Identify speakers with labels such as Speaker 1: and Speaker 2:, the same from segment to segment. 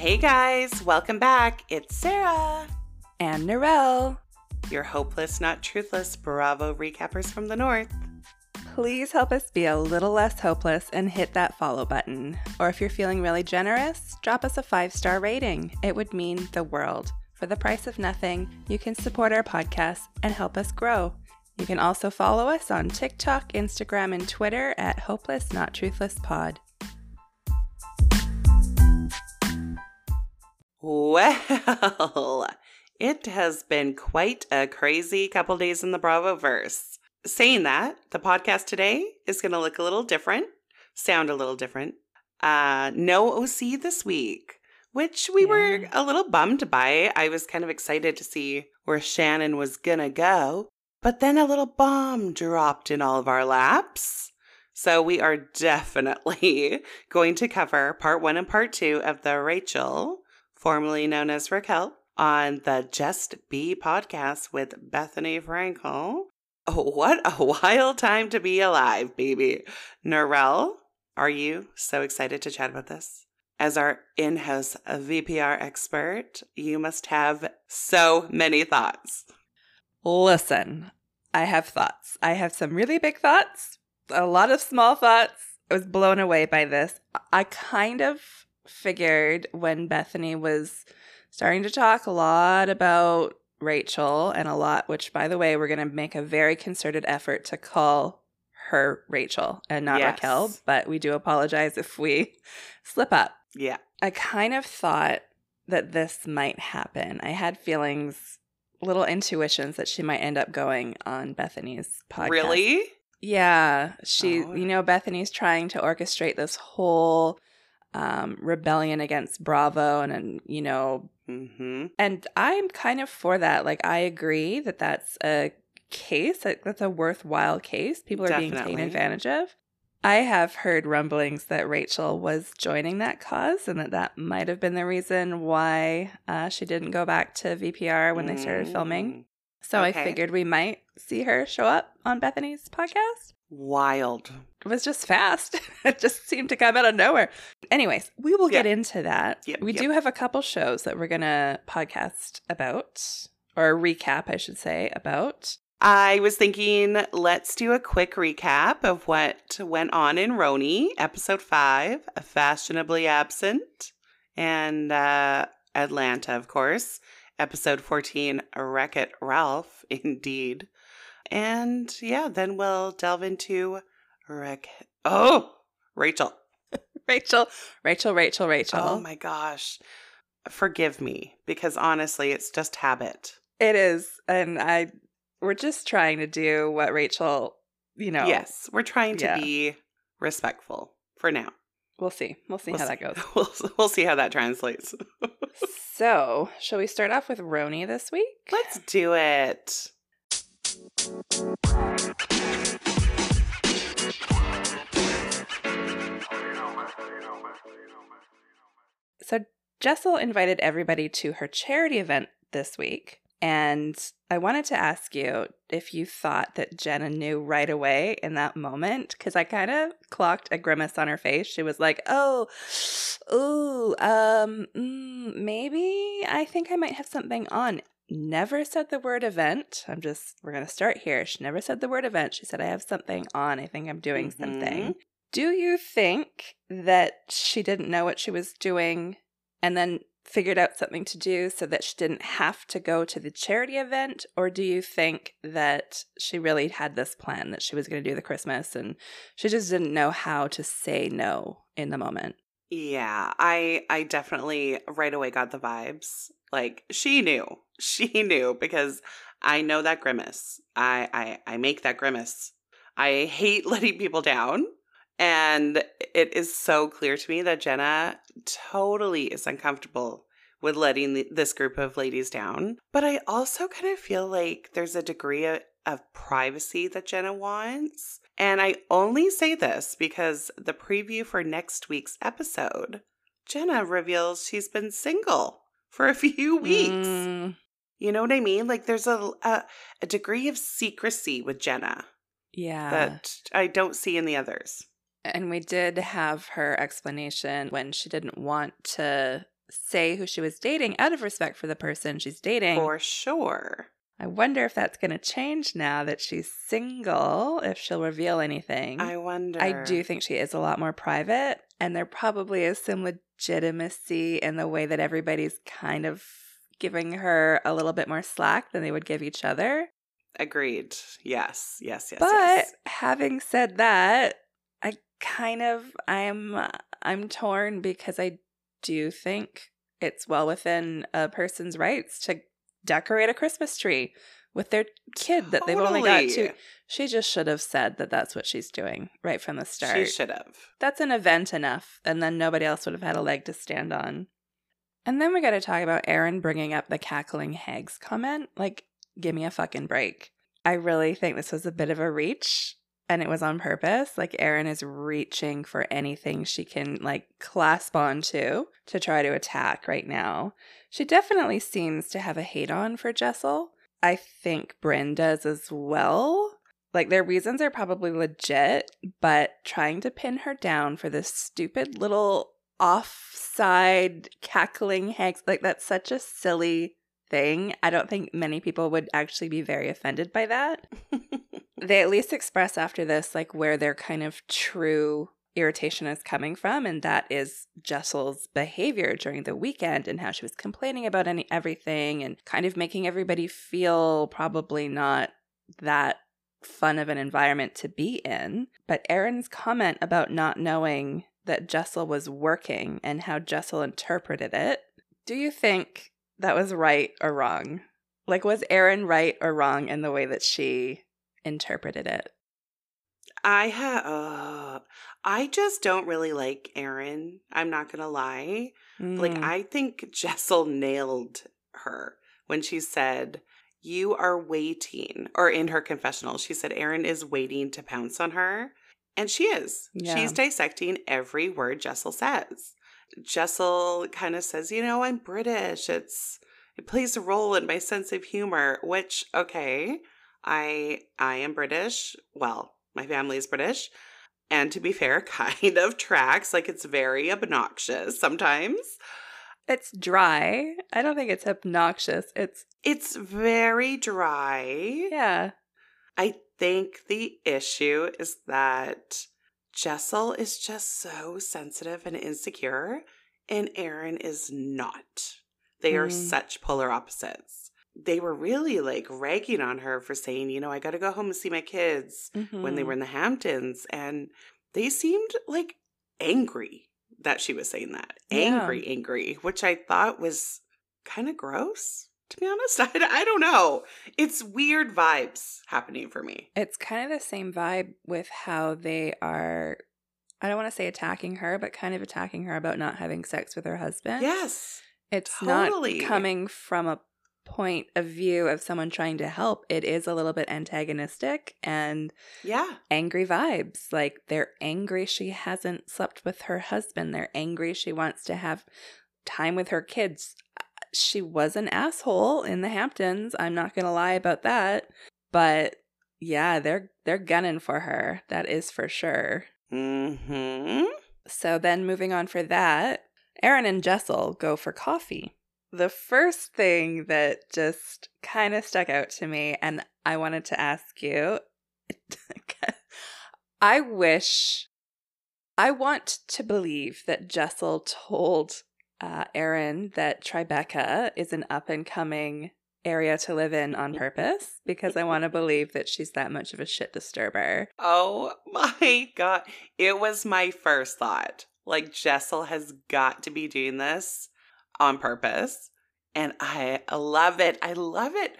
Speaker 1: Hey guys, welcome back. It's Sarah,
Speaker 2: And Narelle.
Speaker 1: your hopeless, not truthless Bravo recappers from the North.
Speaker 2: Please help us be a little less hopeless and hit that follow button. Or if you're feeling really generous, drop us a five star rating. It would mean the world. For the price of nothing, you can support our podcast and help us grow. You can also follow us on TikTok, Instagram, and Twitter at Hopeless Not Truthless Pod.
Speaker 1: Well, it has been quite a crazy couple days in the Bravo verse. Saying that, the podcast today is going to look a little different, sound a little different. Uh, no OC this week, which we were a little bummed by. I was kind of excited to see where Shannon was going to go, but then a little bomb dropped in all of our laps. So we are definitely going to cover part one and part two of the Rachel, formerly known as Raquel, on the Just B podcast with Bethenny Frankel. What a wild time to be alive, baby. Narelle, are you so excited to chat about this? As our in house VPR expert, you must have so many thoughts.
Speaker 2: Listen, I have thoughts. I have some really big thoughts, a lot of small thoughts. I was blown away by this. I kind of figured when Bethenny was starting to talk a lot about Rachel and a lot, which, by the way, we're going to make a very concerted effort to call her Rachel and not
Speaker 1: Yes.
Speaker 2: Raquel, but we do apologize if we slip up.
Speaker 1: Yeah.
Speaker 2: I kind of thought that this might happen. I had feelings, little intuitions that she might end up going on Bethenny's podcast.
Speaker 1: Really?
Speaker 2: Yeah. She,
Speaker 1: Oh.
Speaker 2: you know, Bethenny's trying to orchestrate this whole um, rebellion against Bravo and, and, you know,
Speaker 1: Mm-hmm.
Speaker 2: and I'm kind of for that. Like, I agree that that's a case, like, that's a worthwhile case. People are being taken advantage of. I have heard rumblings that Rachel was joining that cause and that that might have been the reason why uh, she didn't go back to VPR when they started filming. So I figured we might see her show up on Bethenny's podcast.
Speaker 1: Wild.
Speaker 2: It was just fast. it just seemed to come out of nowhere. Anyways, we will get
Speaker 1: Yeah.
Speaker 2: into that.
Speaker 1: Yep,
Speaker 2: we
Speaker 1: yep.
Speaker 2: do have a couple shows that we're going to podcast about, or recap, I should say, about.
Speaker 1: I was thinking, let's do a quick recap of what went on in RHONY, episode five, Fashionably Absent, and uh, Atlanta, of course, episode 14, Wreck It Ralph, indeed. And yeah, then we'll delve into It. Oh, Rachel.
Speaker 2: Rachel, Rachel, Rachel, Rachel.
Speaker 1: Oh my gosh. Forgive me because honestly, it's just habit.
Speaker 2: It is. And I, we're just trying to do what Rachel, you know.
Speaker 1: Yes, we're trying to
Speaker 2: Yeah.
Speaker 1: be respectful for now.
Speaker 2: We'll see. We'll see
Speaker 1: We'll
Speaker 2: how that goes.
Speaker 1: We'll, we'll see how that translates.
Speaker 2: so, shall we start off with RHONY this week?
Speaker 1: Let's do it.
Speaker 2: So Jessel invited everybody to her charity event this week. And I wanted to ask you if you thought that Jenna knew right away in that moment, because I kind of clocked a grimace on her face. She was like, "Oh, ooh, um, mm, maybe I think I might have something on." Never said the word event. I'm just, we're gonna start here. She never said the word event. She said, "I have something on. I think I'm doing
Speaker 1: Mhm.
Speaker 2: something." Do you think that she didn't know what she was doing and then figured out something to do so that she didn't have to go to the charity event? Or do you think that she really had this plan that she was going to do the Christmas and she just didn't know how to say no in the moment?
Speaker 1: Yeah, I I definitely right away got the vibes. Like she knew. She knew because I know that grimace. I I I make that grimace. I hate letting people down. And it is so clear to me that Jenna totally is uncomfortable with letting this group of ladies down. But I also kind of feel like there's a degree of, of privacy that Jenna wants. And I only say this because the preview for next week's episode, Jenna reveals she's been single for a few weeks.
Speaker 2: Mm,
Speaker 1: You know what I mean? Like there's a, a a degree of secrecy with Jenna
Speaker 2: yeah.
Speaker 1: that I don't see in the others.
Speaker 2: And we did have her explanation when she didn't want to say who she was dating out of respect for the person she's dating.
Speaker 1: For sure.
Speaker 2: I wonder if that's going to change now that she's single, if she'll reveal anything.
Speaker 1: I wonder.
Speaker 2: I do think she is a lot more private, and there probably is some legitimacy in the way that everybody's kind of giving her a little bit more slack than they would give each other.
Speaker 1: Agreed. Yes. Yes. Yes.
Speaker 2: but
Speaker 1: yes.
Speaker 2: having said that, I kind of I'm uh, I'm torn because I do think it's well within a person's rights to decorate a Christmas tree with their kid that they've only got
Speaker 1: Totally.
Speaker 2: two. She just should have said that that's what she's doing right from the start.
Speaker 1: She should have.
Speaker 2: That's an event enough, and then nobody else would have had a leg to stand on. And then we got to talk about Erin bringing up the cackling hags comment. Like, give me a fucking break. I really think this was a bit of a reach, and it was on purpose. Like, Erin is reaching for anything she can, like, clasp onto to try to attack right now. She definitely seems to have a hate on for Jessel. I think Brynn does as well. Like, their reasons are probably legit, but trying to pin her down for this stupid little offside cackling hags, like, that's such a silly thing. I don't think many people would actually be very offended by that. they at least express after this, like, where their kind of true irritation is coming from, and that is Jessel's behavior during the weekend and how she was complaining about any everything and kind of making everybody feel probably not that fun of an environment to be in. But Erin's comment about not knowing that Jessel was working and how Jessel interpreted it, do you think that was right or wrong? Like, was Erin right or wrong in the way that she interpreted it?
Speaker 1: I have. Uh, I just don't really like Erin. I'm not gonna lie. Like
Speaker 2: Mm.
Speaker 1: I think Jessel nailed her when she said, "You are waiting," or in her confessional, she said, "Erin is waiting to pounce on her," and she is.
Speaker 2: Yeah.
Speaker 1: She's dissecting every word Jessel says. Jessel kind of says, "You know, I'm British. It's it plays a role in my sense of humor." Which, okay, I I am British. Well, my family is British. And to be fair, kind of tracks. Like it's very obnoxious sometimes.
Speaker 2: It's dry. I don't think it's obnoxious. It's,
Speaker 1: It's very dry.
Speaker 2: yeah.
Speaker 1: I think the issue is that Jessel is just so sensitive and insecure, and Erin is not. They are
Speaker 2: Mm.
Speaker 1: such polar opposites. They were really like ragging on her for saying, you know, I got to go home and see my kids when they
Speaker 2: Mhm.
Speaker 1: were in the Hamptons, and they seemed like angry that she was saying that.
Speaker 2: Yeah.
Speaker 1: Angry, angry, which I thought was kind of gross, to be honest. I, I don't know. It's weird vibes happening for me.
Speaker 2: It's kind of the same vibe with how they are. I don't want to say attacking her, but kind of attacking her about not having sex with her husband.
Speaker 1: Yes.
Speaker 2: It's
Speaker 1: totally.
Speaker 2: not coming from a point of view of someone trying to help. It is a little bit antagonistic and
Speaker 1: Yeah.
Speaker 2: angry vibes. Like they're angry she hasn't slept with her husband. They're angry she wants to have time with her kids. She was an asshole in the Hamptons. I'm not going to lie about that. But yeah, they're they're gunning for her. That is for sure.
Speaker 1: Mm-hmm.
Speaker 2: So then moving on for that, Erin and Jessel go for coffee. The first thing that just kind of stuck out to me, and I wanted to ask you I wish, I want to believe that Jessel told uh, Erin that Tribeca is an up and coming area to live in on purpose because I want to believe that she's that much of a shit disturber.
Speaker 1: Oh my God. It was my first thought. Like, Jessel has got to be doing this on purpose. And I love it. I love it.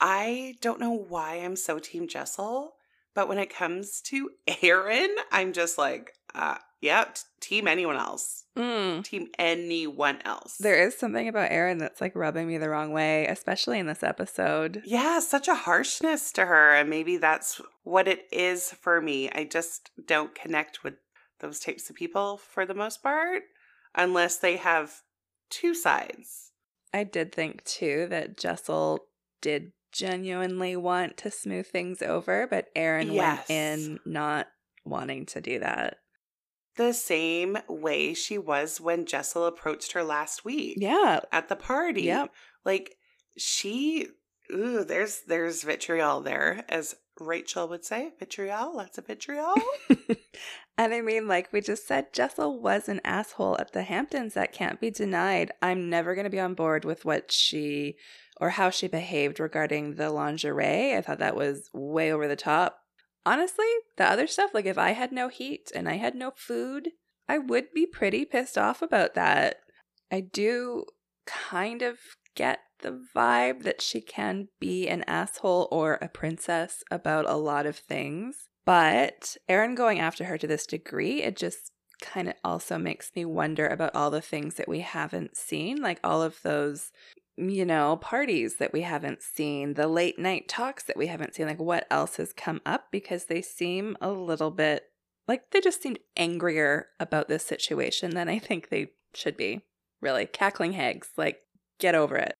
Speaker 1: I don't know why I'm so Team Jessel, but when it comes to Erin, I'm just like, uh, yeah, t- team anyone else.
Speaker 2: Mm.
Speaker 1: Team anyone else.
Speaker 2: There is something about Erin that's like rubbing me the wrong way, especially in this episode.
Speaker 1: Yeah, such a harshness to her. And maybe that's what it is for me. I just don't connect with those types of people for the most part, unless they have two sides.
Speaker 2: I did think too that Jessel did genuinely want to smooth things over, but Erin
Speaker 1: Yes.
Speaker 2: went in not wanting to do that.
Speaker 1: the same way she was when Jessel approached her last week
Speaker 2: Yeah.
Speaker 1: at the party.
Speaker 2: Yep.
Speaker 1: Like she ooh, there's there's vitriol there, as Rachel would say. Vitriol, lots of vitriol.
Speaker 2: and I mean, like we just said, Jessel was an asshole at the Hamptons. That can't be denied. I'm never going to be on board with what she or how she behaved regarding the lingerie. I thought that was way over the top. Honestly, the other stuff, like if I had no heat and I had no food, I would be pretty pissed off about that. I do kind of get the vibe that she can be an asshole or a princess about a lot of things. But Erin going after her to this degree, it just kind of also makes me wonder about all the things that we haven't seen, like all of those, you know, parties that we haven't seen, the late night talks that we haven't seen, like what else has come up because they seem a little bit like they just seemed angrier about this situation than I think they should be. Really, cackling hags, like get over it.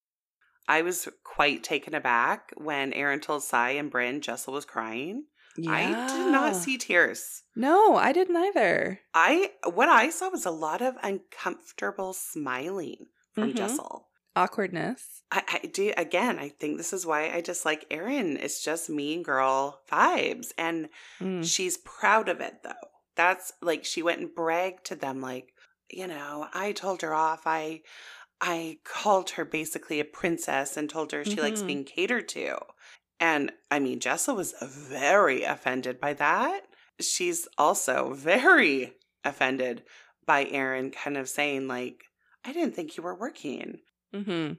Speaker 1: I was quite taken aback when Erin told Sai and Brynn Jessel was crying. I did not see tears.
Speaker 2: No, I didn't either.
Speaker 1: I what I saw was a lot of uncomfortable smiling from
Speaker 2: Mhm.
Speaker 1: Jessel.
Speaker 2: Awkwardness.
Speaker 1: I, I do again. I think this is why I just like Erin. It's just mean girl vibes, and
Speaker 2: Mm.
Speaker 1: she's proud of it though. That's like she went and bragged to them, like you know, I told her off. I I called her basically a princess and told her she likes
Speaker 2: Mhm.
Speaker 1: being catered to. And I mean, Jessa was very offended by that. She's also very offended by Erin kind of saying like, I didn't think you were working
Speaker 2: Mm-hmm.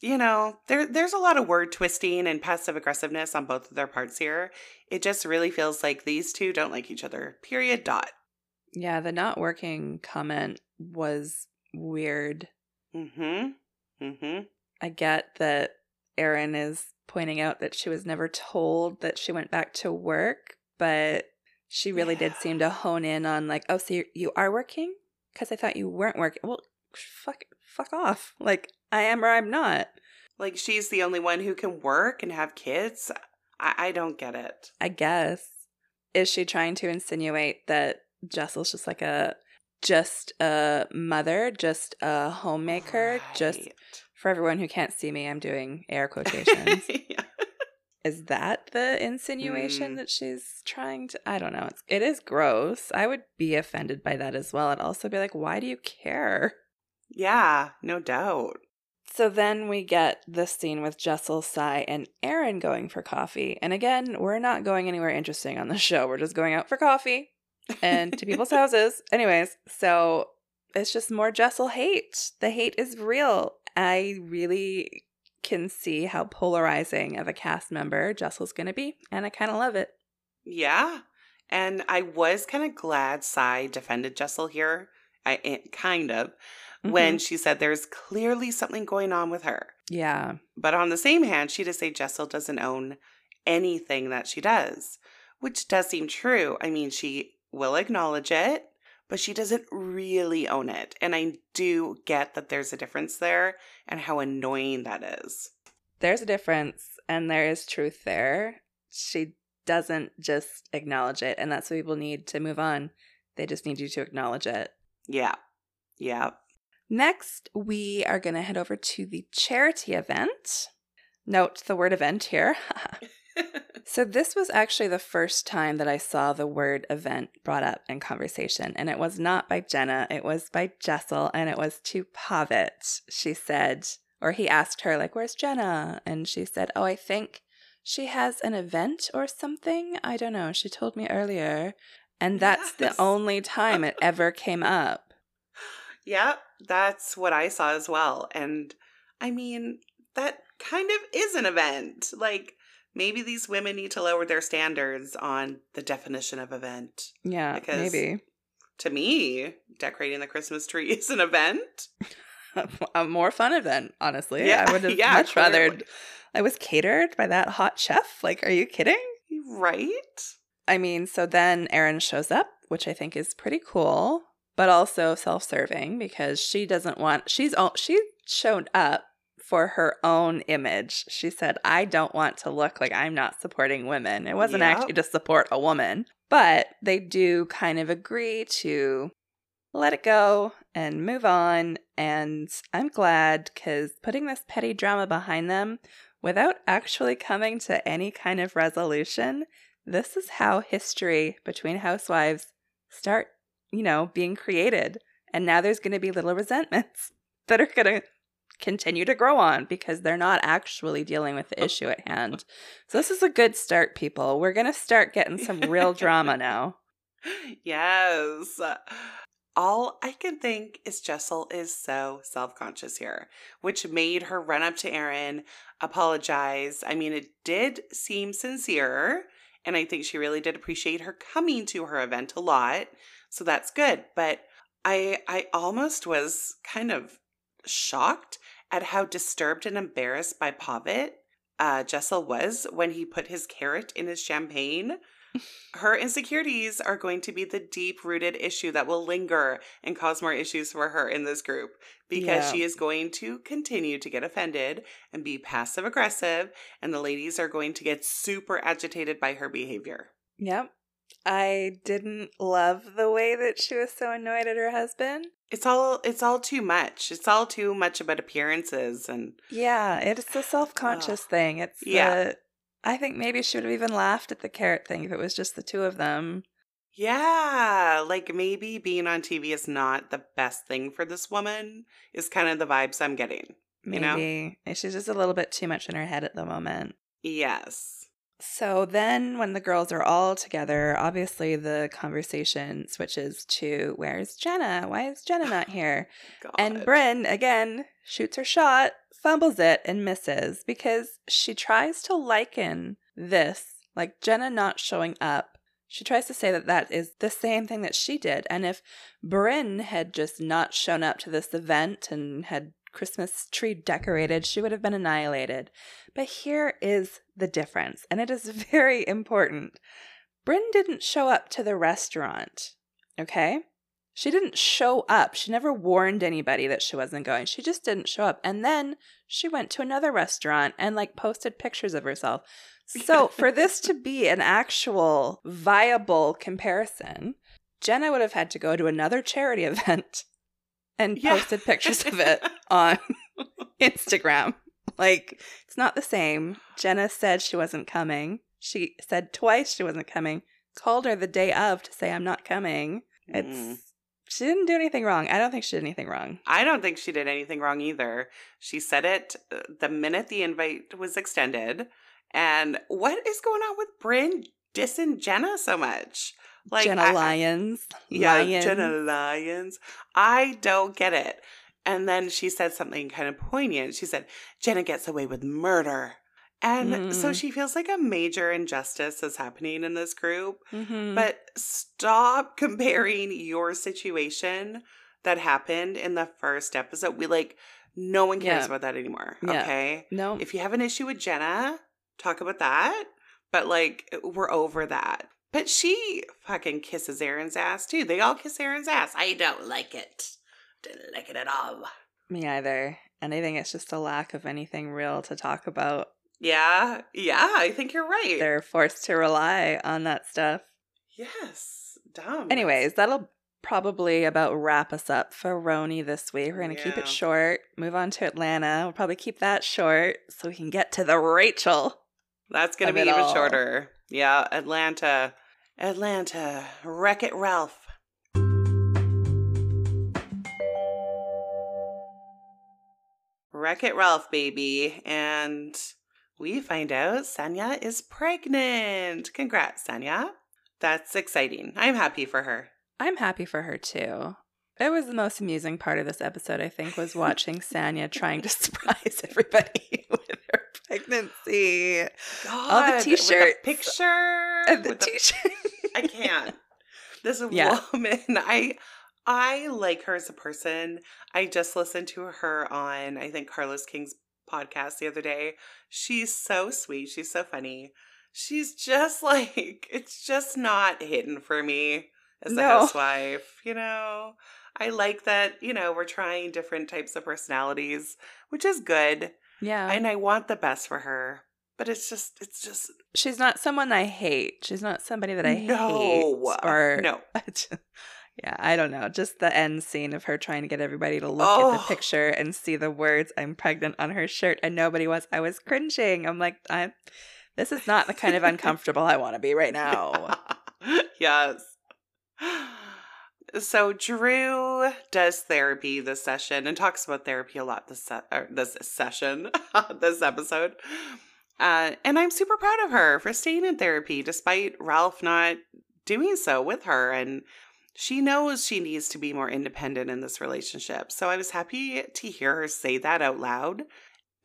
Speaker 1: you know, there there's a lot of word twisting and passive aggressiveness on both of their parts here. It just really feels like these two don't like each other. Period. Dot.
Speaker 2: Yeah, the not working comment was weird.
Speaker 1: Mm-hmm. Mm-hmm.
Speaker 2: I get that Erin is pointing out that she was never told that she went back to work, but she really did seem to hone in on like, oh, so you, are working? Because I thought you weren't working. Well, fuck, fuck off. Like I am or I'm not.
Speaker 1: Like she's the only one who can work and have kids. I, I don't get it.
Speaker 2: I guess. Is she trying to insinuate that Jessel's just like a just a mother, just a homemaker, just
Speaker 1: Right.
Speaker 2: For everyone who can't see me, I'm doing air quotations.
Speaker 1: yeah.
Speaker 2: is that the insinuation
Speaker 1: Mm.
Speaker 2: that she's trying to I don't know. It's it is gross. I would be offended by that as well. I'd also be like, why do you care?
Speaker 1: Yeah, no doubt.
Speaker 2: So then we get this scene with Jessel, Sai, and Erin going for coffee. And again, we're not going anywhere interesting on the show. We're just going out for coffee and to people's houses. Anyways, so it's just more Jessel hate. The hate is real. I really can see how polarizing of a cast member Jessel's going to be, and I kind of love it.
Speaker 1: Yeah. And I was kind of glad Sai defended Jessel here. I eh, kind of when
Speaker 2: Mhm.
Speaker 1: she said there's clearly something going on with her.
Speaker 2: yeah,
Speaker 1: But on the same hand, she does say Jessel doesn't own anything that she does, which does seem true. I mean, she will acknowledge it, but she doesn't really own it. And I do get that there's a difference there and how annoying that is.
Speaker 2: there's a difference, and there is truth there. She doesn't just acknowledge it, and that's what people need to move on. They just need you to acknowledge it.
Speaker 1: Yeah. Yeah.
Speaker 2: Next, we are going to head over to the charity event. Note the word event here. so, this was actually the first time that I saw the word event brought up in conversation, and it was not by Jenna, it was by Jessel, and it was to Pavit. She said, or he asked her, like, where's Jenna? And she said, oh, I think she has an event or something. I don't know. She told me earlier. And that's
Speaker 1: Yes.
Speaker 2: the only time it ever came up.
Speaker 1: Yeah, that's what I saw as well. And I mean, that kind of is an event. Like, maybe these women need to lower their standards on the definition of event.
Speaker 2: Yeah,
Speaker 1: Because-
Speaker 2: maybe.
Speaker 1: To me, decorating the Christmas tree is an event.
Speaker 2: a more fun event, honestly.
Speaker 1: Yeah,
Speaker 2: I would have
Speaker 1: yeah,
Speaker 2: much rather. I was catered by that hot chef. Like, are you kidding?
Speaker 1: Right?
Speaker 2: I mean, so then Erin shows up, which I think is pretty cool, but also self-serving because she doesn't want she's all she showed up for her own image. She said, I don't want to look like I'm not supporting women. It wasn't
Speaker 1: Yep.
Speaker 2: actually to support a woman, but they do kind of agree to let it go and move on. And I'm glad because putting this petty drama behind them without actually coming to any kind of resolution, this is how history between housewives start, you know, being created. And now there's going to be little resentments that are going to continue to grow on because they're not actually dealing with the oh. issue at hand. So this is a good start, people. We're going to start getting some real drama now.
Speaker 1: yes. All I can think is Jessel is so self conscious here, which made her run up to Erin, apologize. I mean, it did seem sincere, and I think she really did appreciate her coming to her event a lot. So that's good. But I I almost was kind of shocked at how disturbed and embarrassed by Pavit uh, Jessel was when he put his carrot in his champagne. Her insecurities are going to be the deep rooted issue that will linger and cause more issues for her in this group because
Speaker 2: Yeah.
Speaker 1: she is going to continue to get offended and be passive aggressive, and the ladies are going to get super agitated by her behavior.
Speaker 2: Yep. I didn't love the way that she was so annoyed at her husband.
Speaker 1: It's all it's all too much. It's all too much about appearances and
Speaker 2: Yeah, it's the self conscious thing. It's
Speaker 1: Yeah.
Speaker 2: the I think maybe she would have even laughed at the carrot thing if it was just the two of them.
Speaker 1: yeah, like maybe being on TV is not the best thing for this woman. Is kind of the vibes I'm getting. You know?
Speaker 2: Maybe she's just a little bit too much in her head at the moment.
Speaker 1: Yes.
Speaker 2: So then, when the girls are all together, obviously the conversation switches to where's Jenna? Why is Jenna not here? And Brynn, again, shoots her shot, fumbles it, and misses because she tries to liken this, like Jenna not showing up. She tries to say that that is the same thing that she did. And if Brynn had just not shown up to this event and had Christmas tree decorated, she would have been annihilated. But here is the difference, and it is very important. Brynn didn't show up to the restaurant, okay? She didn't show up. She never warned anybody that she wasn't going. She just didn't show up. And then she went to another restaurant and like posted pictures of herself. So, for this to be an actual viable comparison, Jenna would have had to go to another charity event and
Speaker 1: Yeah.
Speaker 2: posted pictures of it on Instagram. Like, it's not the same. Jenna said she wasn't coming. She said twice she wasn't coming, called her the day of to say, I'm not coming. It's.
Speaker 1: Mm.
Speaker 2: She didn't do anything wrong. I don't think she did anything wrong.
Speaker 1: I don't think she did anything wrong either. She said it uh, the minute the invite was extended. And what is going on with Brynn dissing Jenna so much?
Speaker 2: Jenna
Speaker 1: I-
Speaker 2: Lyons.
Speaker 1: Yeah,
Speaker 2: Lyons.
Speaker 1: Jenna Lyons. I don't get it. And then she said something kind of poignant. She said, Jenna gets away with murder. And so
Speaker 2: Mm.
Speaker 1: she feels like a major injustice is happening in this group.
Speaker 2: Mhm.
Speaker 1: But stop comparing your situation that happened in the first episode. We like, no one cares
Speaker 2: Yeah.
Speaker 1: about that anymore.
Speaker 2: Yeah.
Speaker 1: Okay.
Speaker 2: no.
Speaker 1: If you have an issue with Jenna, talk about that. But like, we're over that. But she fucking kisses Erin's ass too. They all kiss Erin's ass. I don't like it. Didn't like it at all.
Speaker 2: Me either. And I think it's just a lack of anything real to talk about.
Speaker 1: Yeah. Yeah. I think you're right.
Speaker 2: They're forced to rely on that stuff.
Speaker 1: yes. Dumb.
Speaker 2: Anyways, that'll probably about wrap us up for RHONY this week. We're going to keep it short, move on to Atlanta. We'll probably keep that short so we can get to the Rachel.
Speaker 1: That's going to be even
Speaker 2: all.
Speaker 1: shorter. Yeah, Atlanta. Atlanta. Wreck It Ralph. Wreck It Ralph, baby. And we find out Sanya is pregnant. Congrats, Sanya. That's exciting. I'm happy for her.
Speaker 2: I'm happy for her too. It was the most amusing part of this episode, I think, was watching Sanya trying to surprise everybody with her pregnancy.
Speaker 1: God, the
Speaker 2: t-shirts.
Speaker 1: picture.
Speaker 2: And the
Speaker 1: the
Speaker 2: t-shirt.
Speaker 1: I can't. This
Speaker 2: Yeah.
Speaker 1: woman, I I like her as a person. I just listened to her on I think Carlos King's podcast the other day. She's so sweet. She's so funny. She's just like it's just not hidden for me as a
Speaker 2: No.
Speaker 1: housewife, you know. I like that, you know, we're trying different types of personalities, which is good.
Speaker 2: Yeah.
Speaker 1: And I want the best for her. But it's just, it's just.
Speaker 2: She's not someone I hate. She's not somebody that I
Speaker 1: no,
Speaker 2: hate. Or
Speaker 1: no.
Speaker 2: yeah, I don't know. Just the end scene of her trying to get everybody to look at the
Speaker 1: Oh.
Speaker 2: picture and see the words "I'm pregnant" on her shirt, and nobody was. I was cringing. I'm like, I. This is not the kind of uncomfortable I want to be right now.
Speaker 1: yes. So Drew does therapy this session and talks about therapy a lot this se- this session, this episode. Uh, and I'm super proud of her for staying in therapy despite Ralph not doing so with her. And she knows she needs to be more independent in this relationship. So I was happy to hear her say that out loud.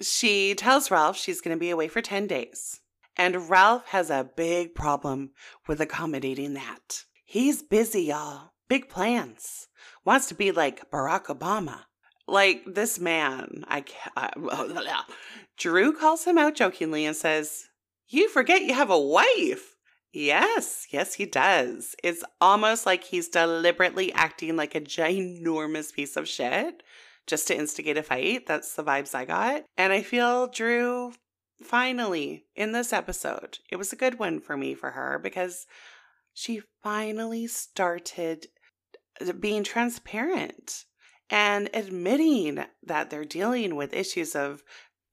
Speaker 1: She tells Ralph she's going to be away for 10 days. And Ralph has a big problem with accommodating that. He's busy, y'all. Big plans. Wants to be like Barack Obama. Like this man, I can't. Drew calls him out jokingly and says, You forget you have a wife. Yes, yes, he does. It's almost like he's deliberately acting like a ginormous piece of shit just to instigate a fight. That's the vibes I got. And I feel Drew finally in this episode, it was a good one for me for her because she finally started being transparent and admitting that they're dealing with issues of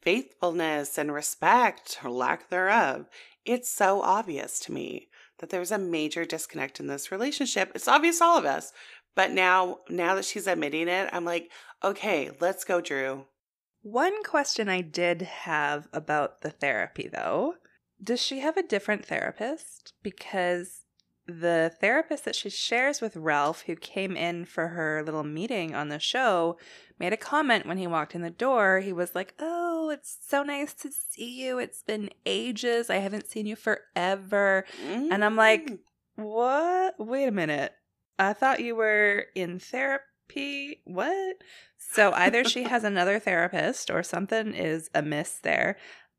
Speaker 1: faithfulness and respect or lack thereof. It's so obvious to me that there's a major disconnect in this relationship. It's obvious to all of us. But now now that she's admitting it, I'm like, okay, let's go, Drew.
Speaker 2: One question I did have about the therapy, though does she have a different therapist? Because the therapist that she shares with Ralph, who came in for her little meeting on the show, made a comment when he walked in the door. He was like, Oh, it's so nice to see you. It's been ages. I haven't seen you forever. And I'm like,
Speaker 1: Mm.
Speaker 2: What? Wait a minute. I thought you were in therapy. What? So either she has another therapist or something is amiss there.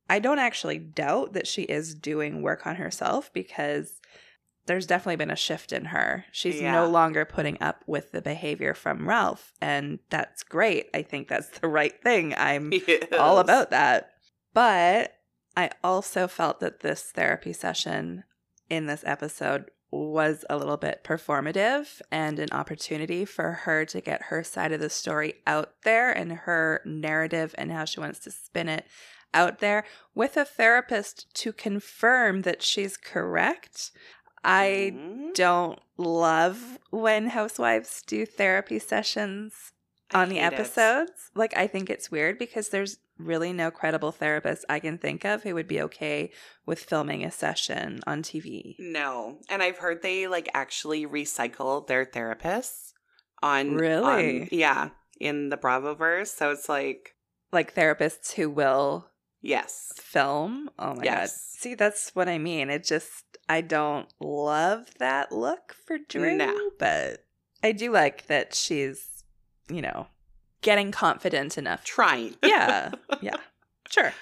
Speaker 2: I don't actually doubt that she is doing work on herself because there's definitely been a shift in her. She's
Speaker 1: Yeah.
Speaker 2: no longer putting up with the behavior from Ralph, and that's great. I think that's the right thing. I'm all about that. But I also felt that this therapy session in this episode was a little bit performative and an opportunity for her to get her side of the story out there and her narrative and how she wants to spin it out there with a therapist to confirm that she's correct. I
Speaker 1: Mhm.
Speaker 2: don't love when housewives do therapy sessions
Speaker 1: I
Speaker 2: on the
Speaker 1: hate it.
Speaker 2: episodes. Like, I think it's weird because there's really no credible therapist I can think of who would be okay with filming a session on TV.
Speaker 1: No, and I've heard they like actually recycle their therapists on
Speaker 2: Really?
Speaker 1: on- yeah, in the Bravoverse. So it's like
Speaker 2: Like therapists who will
Speaker 1: yes,
Speaker 2: film. Oh my god. See, that's what I mean. It just I don't love that look for Drew,
Speaker 1: No.
Speaker 2: but I do like that she's, you know, getting confident enough.
Speaker 1: trying,
Speaker 2: Yeah. Yeah. Sure.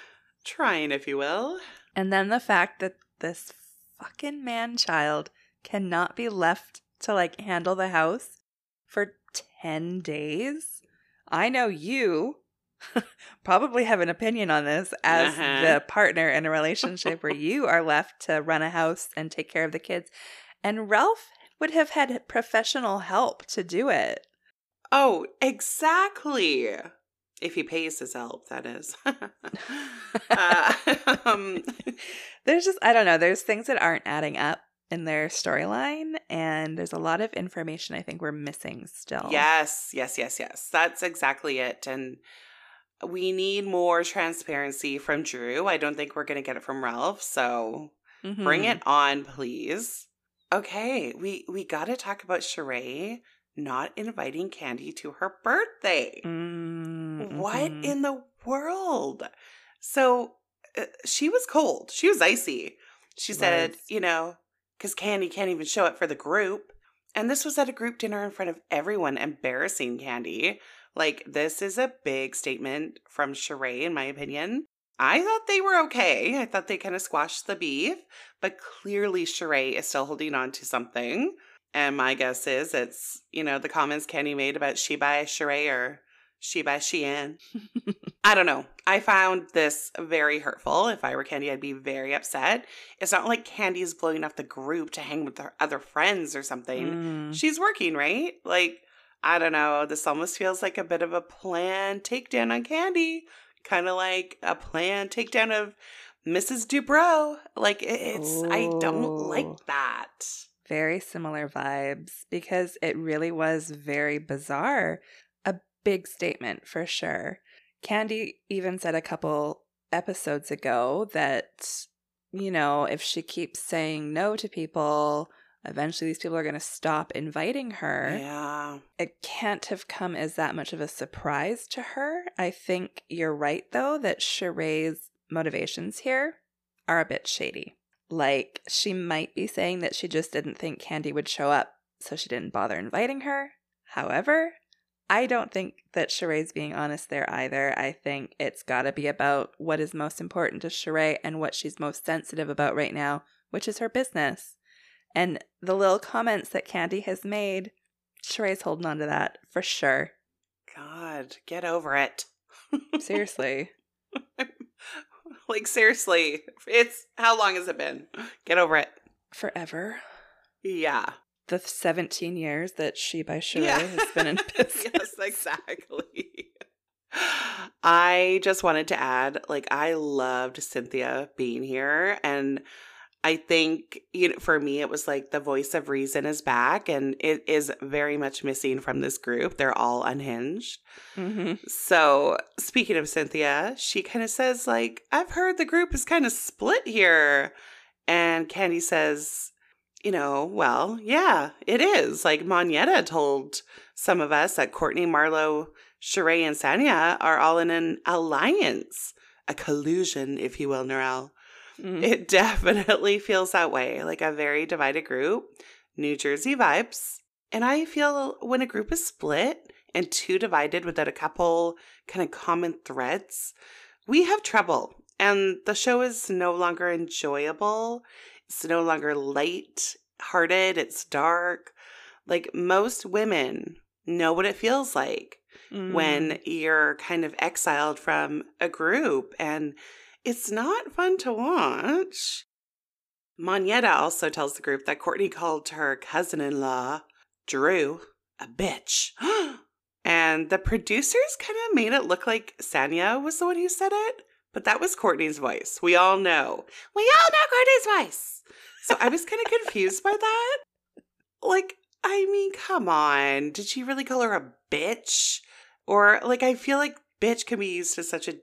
Speaker 1: trying, if you will.
Speaker 2: And then the fact that this fucking man child cannot be left to like handle the house for 10 days. I know you probably have an opinion on this as
Speaker 1: Uh-huh.
Speaker 2: the partner in a relationship where you are left to run a house and take care of the kids. And Ralph would have had professional help to do it.
Speaker 1: Oh, exactly. If he pays his help, that is. uh, um,
Speaker 2: There's just, I don't know, there's things that aren't adding up in their storyline, and there's a lot of information I think we're missing still.
Speaker 1: yes, yes, yes, yes. That's exactly it. And we need more transparency from Drew. I don't think we're going to get it from Ralph. So bring
Speaker 2: Mhm.
Speaker 1: it on, please. Okay, we we got to talk about Sheree not inviting Kandi to her birthday.
Speaker 2: Mm,
Speaker 1: What
Speaker 2: mhm.
Speaker 1: in the world? So uh, she was cold. She was icy. She said, you know, because Kandi can't even show up for the group. And this was at a group dinner in front of everyone, embarrassing Kandi. Like, this is a big statement from Sheree, in my opinion. I thought they were okay. I thought they kind of squashed the beef, but clearly Sheree is still holding on to something. And my guess is it's, you know, the comments Kandi made about she by Sheree or she by Sheehan. I don't know. I found this very hurtful. If I were Kandi, I'd be very upset. It's not like Kandi is blowing up the group to hang with her other friends or something.
Speaker 2: Mm.
Speaker 1: She's working, right? Like, I don't know. This almost feels like a bit of a planned takedown on Kandi, Kind of like a planned takedown of Mrs. Dubrow. Like, it- it's, I don't like that.
Speaker 2: Very similar vibes because it really was very bizarre. A big statement for sure. Kandi even said a couple episodes ago that, you know, if she keeps saying no to people, eventually these people are going to stop inviting her.
Speaker 1: Yeah.
Speaker 2: It can't have come as that much of a surprise to her. I think you're right, though, that Sheree's motivations here are a bit shady. Like, she might be saying that she just didn't think Kandi would show up, so she didn't bother inviting her. However, I don't think that Sheree's being honest there either. I think it's got to be about what is most important to Sheree and what she's most sensitive about right now, which is her business. And the little comments that Kandi has made, Sheree's holding on to that for sure.
Speaker 1: God, get over it.
Speaker 2: Seriously.
Speaker 1: like, seriously. It's, how long has it been? Get over it.
Speaker 2: Forever.
Speaker 1: Yeah.
Speaker 2: The 17 years that She by Sheree
Speaker 1: Yeah.
Speaker 2: has been in business.
Speaker 1: yes, exactly. I just wanted to add, like, I loved Cynthia being here. And I think, you know, for me, it was like the voice of reason is back and it is very much missing from this group. They're all unhinged.
Speaker 2: hmm
Speaker 1: So, speaking of Cynthia, she kind of says, like, I've heard the group is kind of split here. And Kandi says, you know, well, yeah, it is. Like, Monyetta told some of us that Courtney, Marlo, Sheree, and Sanya are all in an alliance, a collusion, if you will, Narelle.
Speaker 2: Mm.
Speaker 1: It definitely feels that way, like a very divided group, New Jersey vibes. And I feel when a group is split and too divided without a couple kind of common threads, we have trouble. And the show is no longer enjoyable. It's no longer light hearted. It's dark. Like most women know what it feels like
Speaker 2: Mm.
Speaker 1: when you're kind of exiled from a group and it's not fun to watch. Monyetta also tells the group that Courtney called her cousin in law, Drew, a bitch. and the producers kind of made it look like Sanya was the one who said it, but that was Courtney's voice. We all know. We all know Courtney's voice. So I was kind of confused by that. Like, I mean, come on. Did she really call her a bitch? Or like I feel like bitch can be used in such a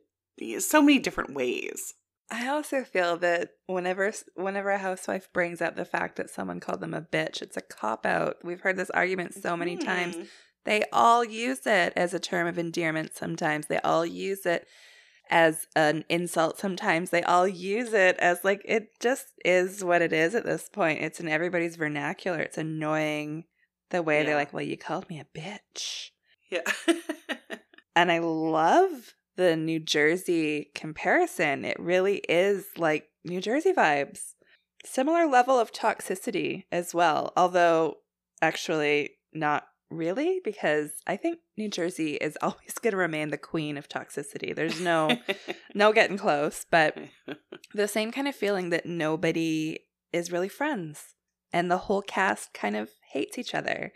Speaker 1: so many different ways.
Speaker 2: I also feel that whenever whenever a housewife brings up the fact that someone called them a bitch, it's a cop out. We've heard this argument so many times.
Speaker 1: Mhm.
Speaker 2: They all use it as a term of endearment sometimes. They all use it as an insult sometimes. They all use it as like it just is what it is at this point. It's in everybody's vernacular. It's annoying the way
Speaker 1: Yeah.
Speaker 2: they're like, "Well, you called me a bitch."
Speaker 1: Yeah.
Speaker 2: And I love the New Jersey comparison. It really is like New Jersey vibes. Similar level of toxicity as well, although actually not really, because I think New Jersey is always going to remain the queen of toxicity. There's no no getting close, but the same kind of feeling that nobody is really friends and the whole cast kind of hates each other.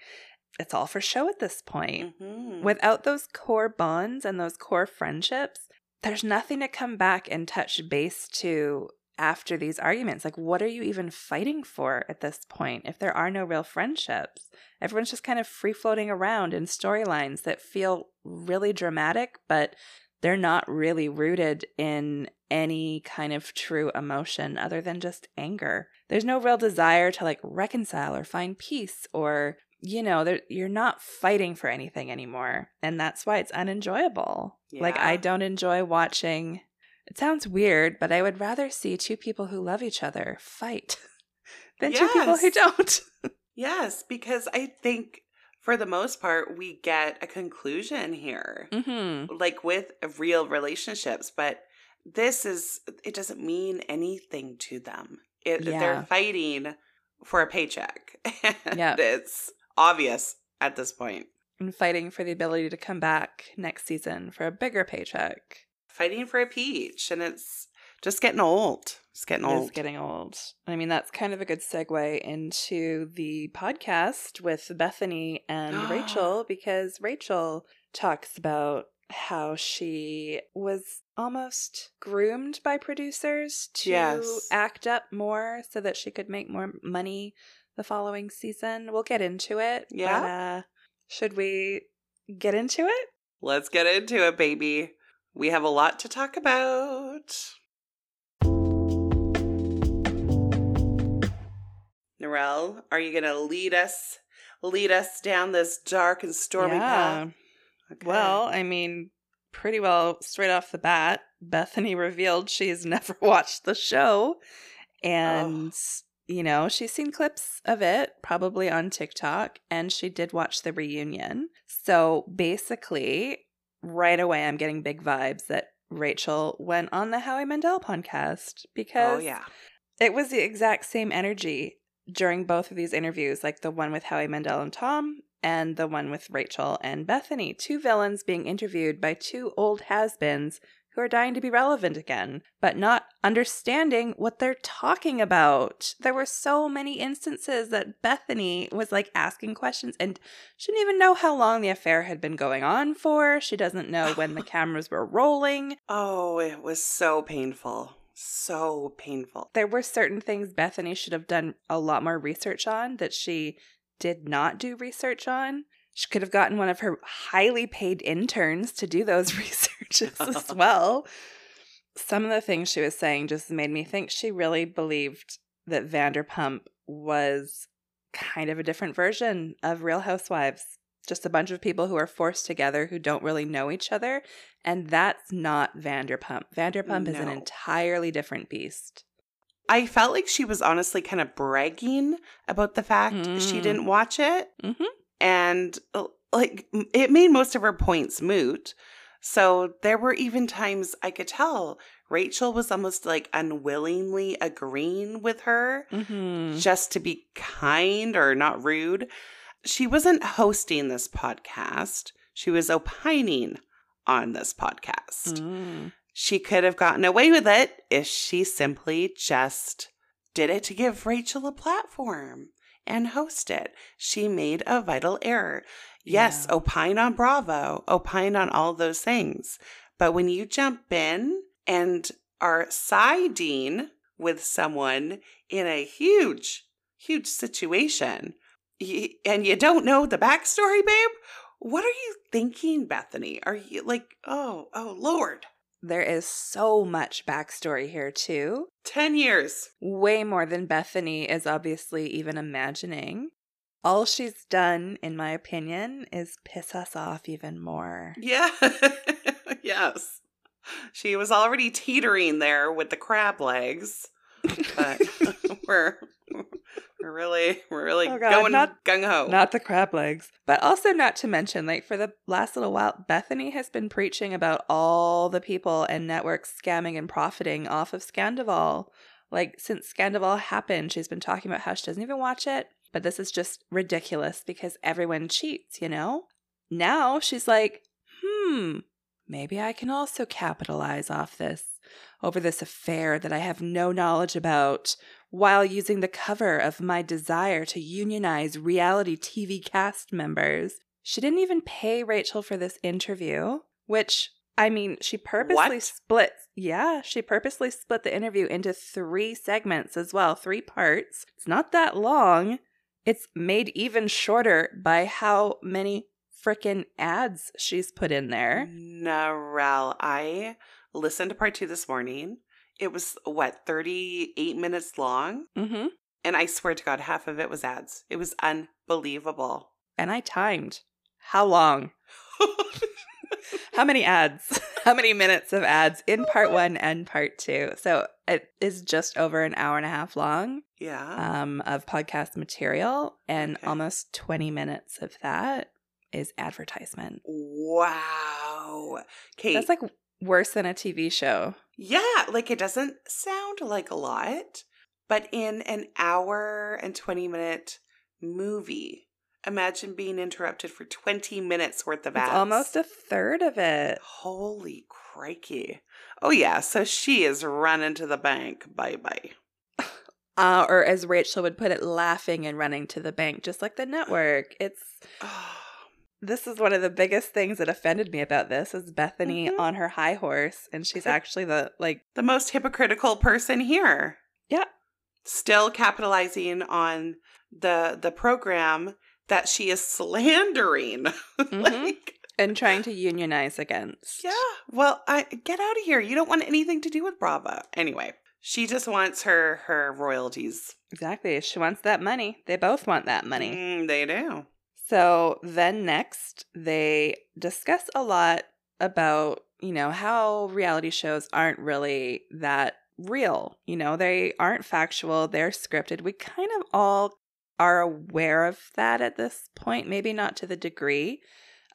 Speaker 2: It's all for show at this point.
Speaker 1: Mhm.
Speaker 2: Without those core bonds and those core friendships, there's nothing to come back and touch base to after these arguments. Like, what are you even fighting for at this point if there are no real friendships? Everyone's just kind of free floating around in storylines that feel really dramatic, but they're not really rooted in any kind of true emotion other than just anger. There's no real desire to like reconcile or find peace or you know, you're not fighting for anything anymore. And that's why it's unenjoyable. Like, I don't enjoy watching. It sounds weird, but I would rather see two people who love each other fight than two people who don't.
Speaker 1: Yes, because I think for the most part we get a conclusion here.
Speaker 2: hmm
Speaker 1: Like with real relationships, but this is it doesn't mean anything to them. It,
Speaker 2: Yeah.
Speaker 1: They're fighting for a paycheck. And
Speaker 2: Yeah.
Speaker 1: it's obvious at this point.
Speaker 2: And fighting for the ability to come back next season for a bigger paycheck.
Speaker 1: fighting for a peach, and it's just getting old. It's getting old.
Speaker 2: is getting old. I mean, that's kind of a good segue into the podcast with Bethenny and Rachel because Rachel talks about how she was almost groomed by producers to
Speaker 1: Yes.
Speaker 2: act up more so that she could make more money the following season. We'll get into it.
Speaker 1: Yeah.
Speaker 2: But, uh, should we get into it?
Speaker 1: Let's get into it, baby. We have a lot to talk about. Narelle, are you gonna lead us lead us down this dark and stormy path? Okay.
Speaker 2: Well, I mean, pretty well straight off the bat, Bethenny revealed she's never watched the show. And, you know, she's seen clips of it, probably on TikTok, and she did watch the reunion. So basically, right away, I'm getting big vibes that Rachel went on the Howie Mandel podcast oh, because
Speaker 1: oh yeah.
Speaker 2: it was the exact same energy during both of these interviews, like the one with Howie Mandel and Tom, and the one with Rachel and Bethenny. Two villains being interviewed by two old has beens who are dying to be relevant again, but not understanding what they're talking about. There were so many instances that Bethenny was like asking questions and she didn't even know how long the affair had been going on for. She doesn't know when the cameras were rolling.
Speaker 1: Oh, it was so painful. So painful.
Speaker 2: there were certain things Bethenny should have done a lot more research on that she did not do research on. She could have gotten one of her highly paid interns to do those researches as well. Some of the things she was saying just made me think she really believed that Vanderpump was kind of a different version of Real Housewives. Just a bunch of people who are forced together who don't really know each other. And that's not Vanderpump. Vanderpump is an entirely different beast.
Speaker 1: I felt like she was honestly kind of bragging about the fact she
Speaker 2: Mm.
Speaker 1: didn't watch it.
Speaker 2: Mhm.
Speaker 1: And uh, like it made most of her points moot. So there were even times I could tell Rachel was almost like unwillingly agreeing with her
Speaker 2: Mm-hmm.
Speaker 1: just to be kind or not rude. She wasn't hosting this podcast, she was opining on this podcast.
Speaker 2: Mm.
Speaker 1: She could have gotten away with it if she simply just did it to give Rachel a platform and host it. She made a vital error. Yes,
Speaker 2: Yeah.
Speaker 1: opine on Bravo, opine on all those things. But when you jump in and are siding with someone in a huge, huge situation, and you don't know the backstory, babe, what are you thinking, Bethenny? Are you like, oh, oh, Lord,
Speaker 2: There is so much backstory here, too.
Speaker 1: 10 years.
Speaker 2: Way more than Bethenny is obviously even imagining. All she's done, in my opinion, is piss us off even more.
Speaker 1: Yeah. yes. She was already teetering there with the crab legs. But we're we're really we're really
Speaker 2: Oh God,
Speaker 1: going
Speaker 2: not-
Speaker 1: gung ho.
Speaker 2: Not the crab legs. But also, not to mention, like, for the last little while, Bethenny has been preaching about all the people and networks scamming and profiting off of Scandoval. Like, since Scandoval happened, she's been talking about how she doesn't even watch it. But this is just ridiculous because everyone cheats, you know? Now she's like, hmm, maybe I can also capitalize off this, over this affair that I have no knowledge about while using the cover of my desire to unionize reality TV cast members. She didn't even pay Rachel for this interview, which I mean, she purposely
Speaker 1: What?
Speaker 2: split. Yeah, she purposely split the interview into three segments as well, three parts. It's not that long. It's made even shorter by how many frickin' ads she's put in there.
Speaker 1: Narelle, I listened to part two this morning. It was what, 38 minutes long?
Speaker 2: Mm-hmm.
Speaker 1: And I swear to God, half of it was ads. It was unbelievable.
Speaker 2: And I timed. How long? How many ads? How many minutes of ads in part one and part two? So it is just over an hour and a half long
Speaker 1: yeah.
Speaker 2: um, of podcast material, and
Speaker 1: Okay.
Speaker 2: almost 20 minutes of that is advertisement.
Speaker 1: wow. Okay.
Speaker 2: That's like worse than a TV show.
Speaker 1: Yeah, like it doesn't sound like a lot, but in an hour and 20 minute movie, Imagine being interrupted for 20 minutes worth of
Speaker 2: It's
Speaker 1: ads.
Speaker 2: almost a third of it.
Speaker 1: Holy crikey. Oh, yeah. So she is running to the bank. Bye bye.
Speaker 2: Uh, or as Rachel would put it, laughing and running to the bank, just like the network. It's this is one of the biggest things that offended me about this is Bethenny
Speaker 1: Mhm.
Speaker 2: on her high horse, and she's actually the like
Speaker 1: the most hypocritical person here.
Speaker 2: Yeah.
Speaker 1: Still capitalizing on the the program that she is slandering.
Speaker 2: Mhm.
Speaker 1: like,
Speaker 2: and trying to unionize against.
Speaker 1: yeah. Well, I get out of here. You don't want anything to do with Bravo. Anyway, she just wants her her royalties.
Speaker 2: Exactly. She wants that money. They both want that money.
Speaker 1: Mm, they do.
Speaker 2: So then next, they discuss a lot about, you know, how reality shows aren't really that real. You know, they aren't factual, they're scripted. We kind of all are aware of that at this point, maybe not to the degree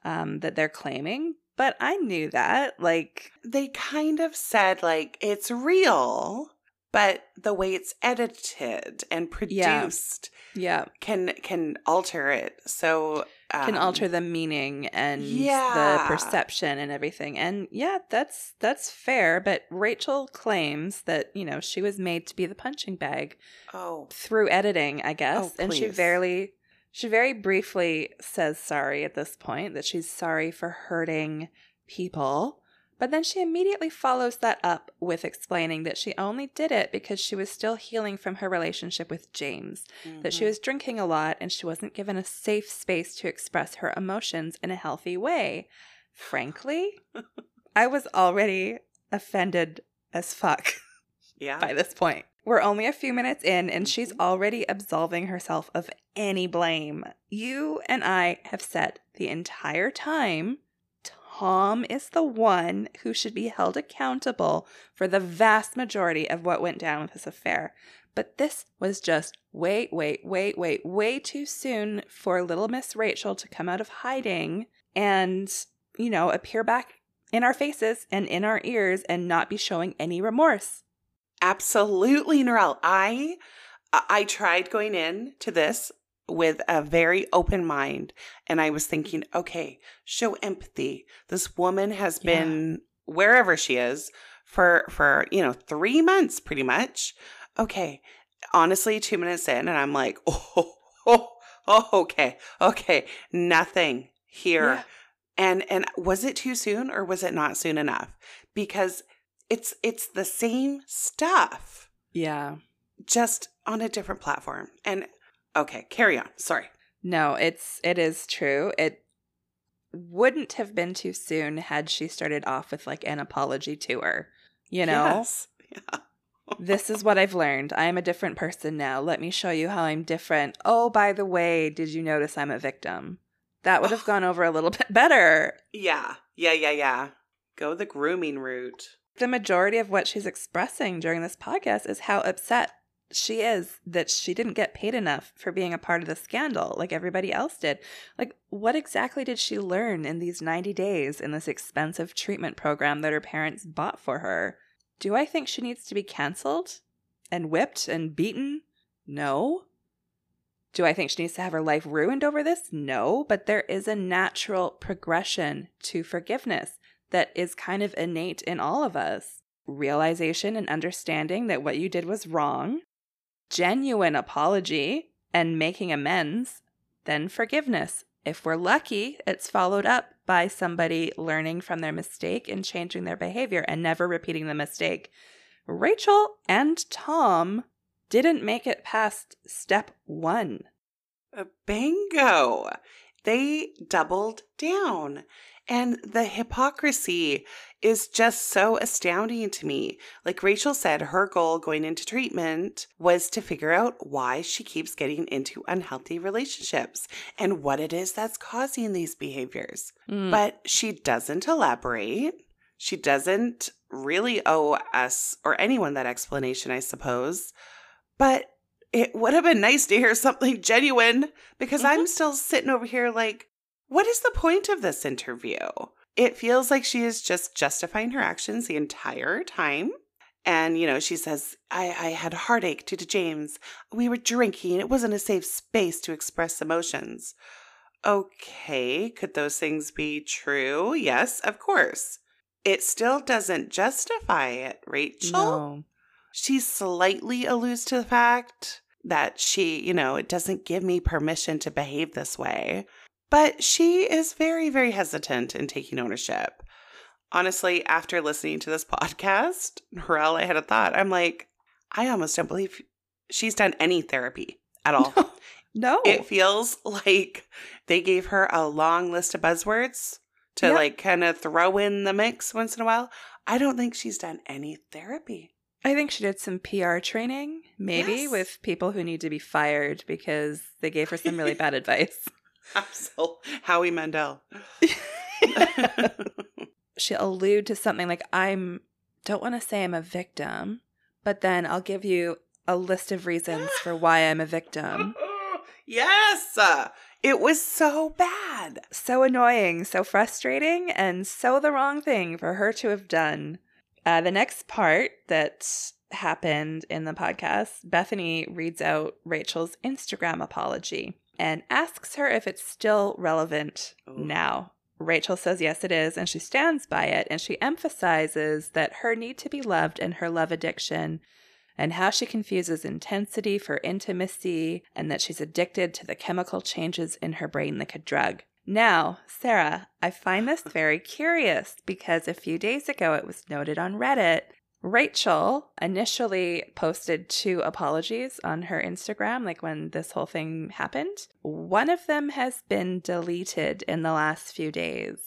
Speaker 2: um, that they're claiming, but I knew that. Like,
Speaker 1: They kind of said like it's real, but the way it's edited and produced
Speaker 2: yeah,
Speaker 1: can can alter it. So
Speaker 2: can
Speaker 1: um,
Speaker 2: alter the meaning and
Speaker 1: Yeah.
Speaker 2: the perception and everything. And yeah, that's that's fair, but Rachel claims that, you know, she was made to be the punching bag
Speaker 1: Oh,
Speaker 2: through editing, I guess.
Speaker 1: Oh,
Speaker 2: and she very she very briefly says sorry at this point that she's sorry for hurting people. But then she immediately follows that up with explaining that she only did it because she was still healing from her relationship with James that she
Speaker 1: mhm.
Speaker 2: was drinking a lot and she wasn't given a safe space to express her emotions in a healthy way. Frankly, I was already offended as fuck
Speaker 1: yeah.
Speaker 2: by this point. We're only a few minutes in and she's
Speaker 1: Mhm.
Speaker 2: already absolving herself of any blame. You and I have said the entire time Tom is the one who should be held accountable for the vast majority of what went down with this affair. But this was just wait, wait, wait, wait, way too soon for little Miss Rachel to come out of hiding and, you know, appear back in our faces and in our ears and not be showing any remorse.
Speaker 1: Absolutely, Narelle. I I tried going in to this with a very open mind and I was thinking, okay, show empathy. This woman has
Speaker 2: Yeah.
Speaker 1: been wherever she is for for, you know, 3 months pretty much. Okay. Honestly, 2 minutes in and I'm like, "Oh, oh, oh okay. Okay. Nothing here."
Speaker 2: Yeah.
Speaker 1: And and was it too soon or was it not soon enough? Because it's it's the same stuff
Speaker 2: Yeah.
Speaker 1: just on a different platform. And okay, carry on. Sorry.
Speaker 2: No, it's it is true. It wouldn't have been too soon had she started off with like an apology to her. You know,
Speaker 1: Yes. Yeah.
Speaker 2: this is what I've learned. I am a different person now. Let me show you how I'm different. Oh, by the way, did you notice I'm a victim? That would have oh. gone over a little bit better.
Speaker 1: Yeah. Yeah, yeah, yeah. Go the grooming route.
Speaker 2: The majority of what she's expressing during this podcast is how upset she is that she didn't get paid enough for being a part of the scandal like everybody else did. Like, what exactly did she learn in these 90 days in this expensive treatment program that her parents bought for her? Do I think she needs to be canceled and whipped and beaten? No. Do I think she needs to have her life ruined over this? No, but there is a natural progression to forgiveness that is kind of innate in all of us. Realization and understanding that what you did was wrong, genuine apology and making amends, then forgiveness. If we're lucky, it's followed up by somebody learning from their mistake and changing their behavior and never repeating the mistake. Rachel and Tom didn't make it past step one.
Speaker 1: Uh, Bingo. They doubled down. And the hypocrisy is just so astounding to me. Like Rachel said, her goal going into treatment was to figure out why she keeps getting into unhealthy relationships and what it is that's causing these behaviors.
Speaker 2: Mm,
Speaker 1: But she doesn't elaborate. She doesn't really owe us or anyone that explanation, I suppose. But it would have been nice to hear something genuine because I'm still sitting over here like, what is the point of this interview? It feels like she is just justifying her actions the entire time. And, you know, she says, I, I had heartache due to James. We were drinking. It wasn't a safe space to express emotions. Okay, could those things be true? Yes, of course. It still doesn't justify it, Rachel.
Speaker 2: No.
Speaker 1: She slightly alludes to the fact that she, you know, it doesn't give me permission to behave this way. But she is very, very hesitant in taking ownership. Honestly, after listening to this podcast, Narelle, I had a thought. I'm like, I almost don't believe she's done any therapy at all.
Speaker 2: No.
Speaker 1: It feels like they gave her a long list of buzzwords to
Speaker 2: Yep.
Speaker 1: like kind of throw in the mix once in a while. I don't think she's done any therapy.
Speaker 2: I think she did some PR training, maybe
Speaker 1: Yes.
Speaker 2: with people who need to be fired because they gave her some really bad advice.
Speaker 1: Absolutely. Howie Mandel.
Speaker 2: She'll allude to something like, I'm, don't want to say I'm a victim, but then I'll give you a list of reasons for why I'm a victim.
Speaker 1: yes. It was so bad.
Speaker 2: So annoying, so frustrating, and so the wrong thing for her to have done. Uh, the next part that happened in the podcast, Bethenny reads out Rachel's Instagram apology and asks her if it's still relevant
Speaker 1: Ooh.
Speaker 2: now. Rachel says yes, it is, and she stands by it, and she emphasizes that her need to be loved and her love addiction and how she confuses intensity for intimacy and that she's addicted to the chemical changes in her brain like a drug. Now, Sarah, I find this very curious because a few days ago it was noted on Reddit. Rachel initially posted two apologies on her Instagram, like when this whole thing happened. One of them has been deleted in the last few days.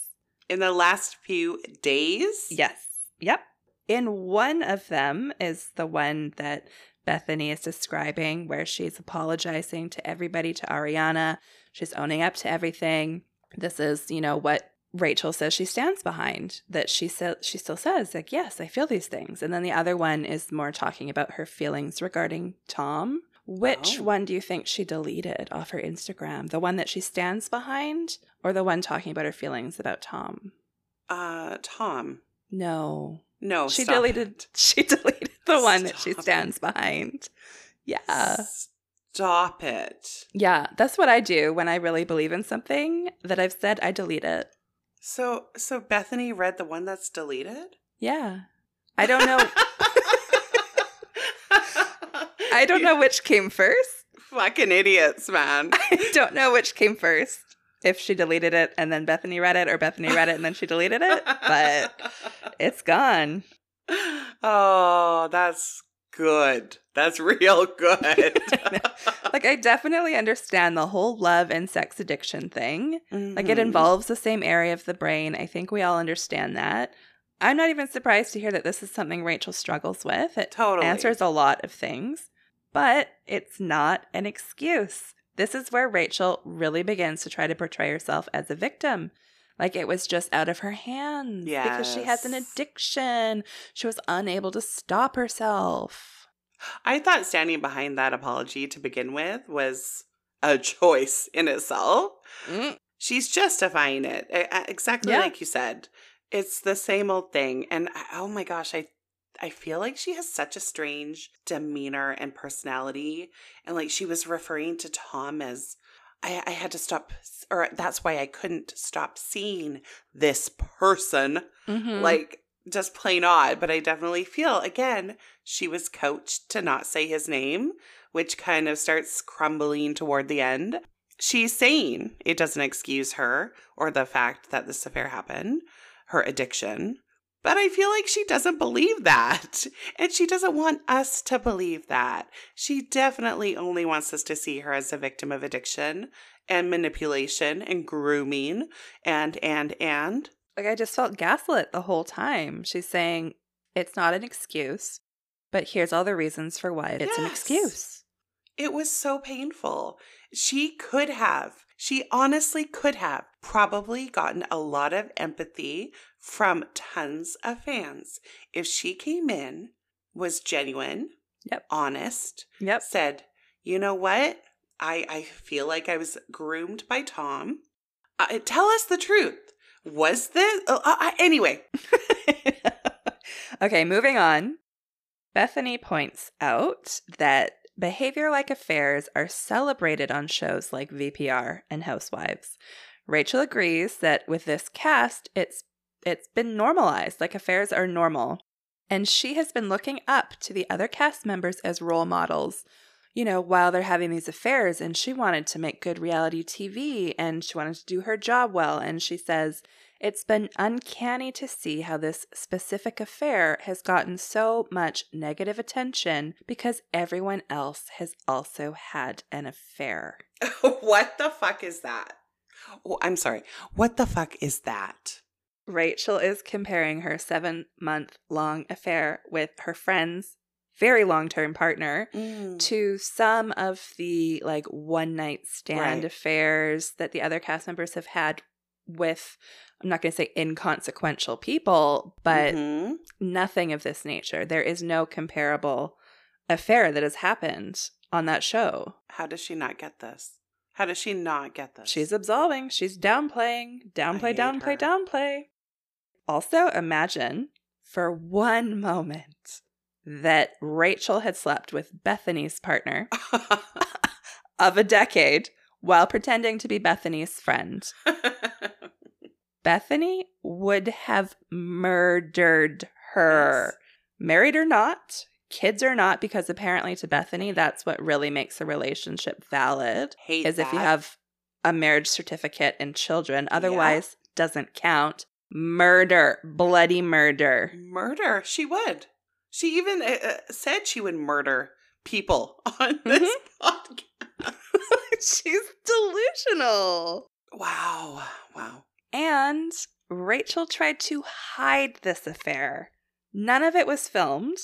Speaker 1: In the last few days?
Speaker 2: Yes. Yep. In one of them is the one that Bethenny is describing, where she's apologizing to everybody, to Ariana. She's owning up to everything. This is, you know, what Rachel says she stands behind. That she says she still says, like, yes, I feel these things. And then the other one is more talking about her feelings regarding Tom. Which
Speaker 1: Oh.
Speaker 2: one do you think she deleted off her Instagram? The one that she stands behind, or the one talking about her feelings about Tom?
Speaker 1: Uh, Tom.
Speaker 2: No.
Speaker 1: No,
Speaker 2: she
Speaker 1: stop
Speaker 2: deleted
Speaker 1: it.
Speaker 2: she deleted the one that she
Speaker 1: Stop it.
Speaker 2: stands behind. Yeah.
Speaker 1: Stop it.
Speaker 2: Yeah, that's what I do when I really believe in something that I've said, I delete it.
Speaker 1: So, so Bethenny read the one that's deleted.
Speaker 2: Yeah. I don't know I don't know which came first.
Speaker 1: Fucking idiots, man.
Speaker 2: I don't know which came first. If she deleted it and then Bethenny read it or Bethenny read it and then she deleted it, but it's gone.
Speaker 1: oh, that's good. That's real good.
Speaker 2: Like I definitely understand the whole love and sex addiction thing. Like it
Speaker 1: Mhm.
Speaker 2: involves the same area of the brain. I think we all understand that. I'm not even surprised to hear that this is something Rachel struggles with. It
Speaker 1: Totally.
Speaker 2: answers a lot of things, but it's not an excuse. This is where Rachel really begins to try to portray herself as a victim. Like it was just out of her hands because she has an addiction. She was unable to stop herself.
Speaker 1: I thought standing behind that apology to begin with was a choice in itself.
Speaker 2: Mm,
Speaker 1: She's justifying it exactly
Speaker 2: Yeah.
Speaker 1: like you said. It's the same old thing, and oh my gosh, I I feel like she has such a strange demeanor and personality, and like she was referring to Tom as. I, I had to stop, or that's why I couldn't stop seeing this person
Speaker 2: mhm.
Speaker 1: like just plain odd but i definitely feel again she was coached to not say his name which kind of starts crumbling toward the end she's saying it doesn't excuse her or the fact that this affair happened her addiction but i feel like she doesn't believe that and she doesn't want us to believe that she definitely only wants us to see her as a victim of addiction and manipulation and grooming and and and
Speaker 2: Like I just felt gaslit the whole time. She's saying it's not an excuse, but here's all the reasons for why it's an excuse.
Speaker 1: It was so painful. She could have, she honestly could have probably gotten a lot of empathy from tons of fans if she came in, was genuine,
Speaker 2: Yep.
Speaker 1: honest,
Speaker 2: Yep.
Speaker 1: said, you know what? I, I feel like I was groomed by Tom. Uh, tell us the truth. Was this? Uh, uh, anyway,
Speaker 2: okay, moving on. Bethenny points out that behavior like affairs are celebrated on shows like VPR and Housewives. Rachel agrees that with this cast, it's it's been normalized, like affairs are normal. And she has been looking up to the other cast members as role models, you know, while they're having these affairs. And she wanted to make good reality TV and she wanted to do her job well. And she says, It's been uncanny to see how this specific affair has gotten so much negative attention because everyone else has also had an affair.
Speaker 1: what the fuck is that? Oh, I'm sorry. What the fuck is that?
Speaker 2: Rachel is comparing her seven month long affair with her friend's very long term partner
Speaker 1: Mm.
Speaker 2: to some of the like one night stand
Speaker 1: Right.
Speaker 2: affairs that the other cast members have had with, I'm not going to say inconsequential people, but
Speaker 1: Mhm.
Speaker 2: nothing of this nature. There is no comparable affair that has happened on that show.
Speaker 1: how does she not get this? How does she not get this?
Speaker 2: She's absolving. She's downplaying. Downplay, downplay,
Speaker 1: her.
Speaker 2: downplay. Also, imagine for one moment that Rachel had slept with Bethenny's partner of a decade while pretending to be Bethenny's friend. Bethenny would have murdered her. Married or not, kids or not, because apparently to Bethenny, that's what really makes a relationship valid.
Speaker 1: Hate
Speaker 2: is if you have a marriage certificate and children. Otherwise, doesn't count. Murder, bloody murder.
Speaker 1: murder. She would. She even uh, uh, said she would murder people on this podcast.
Speaker 2: She's delusional.
Speaker 1: Wow. Wow.
Speaker 2: And Rachel tried to hide this affair. None of it was filmed.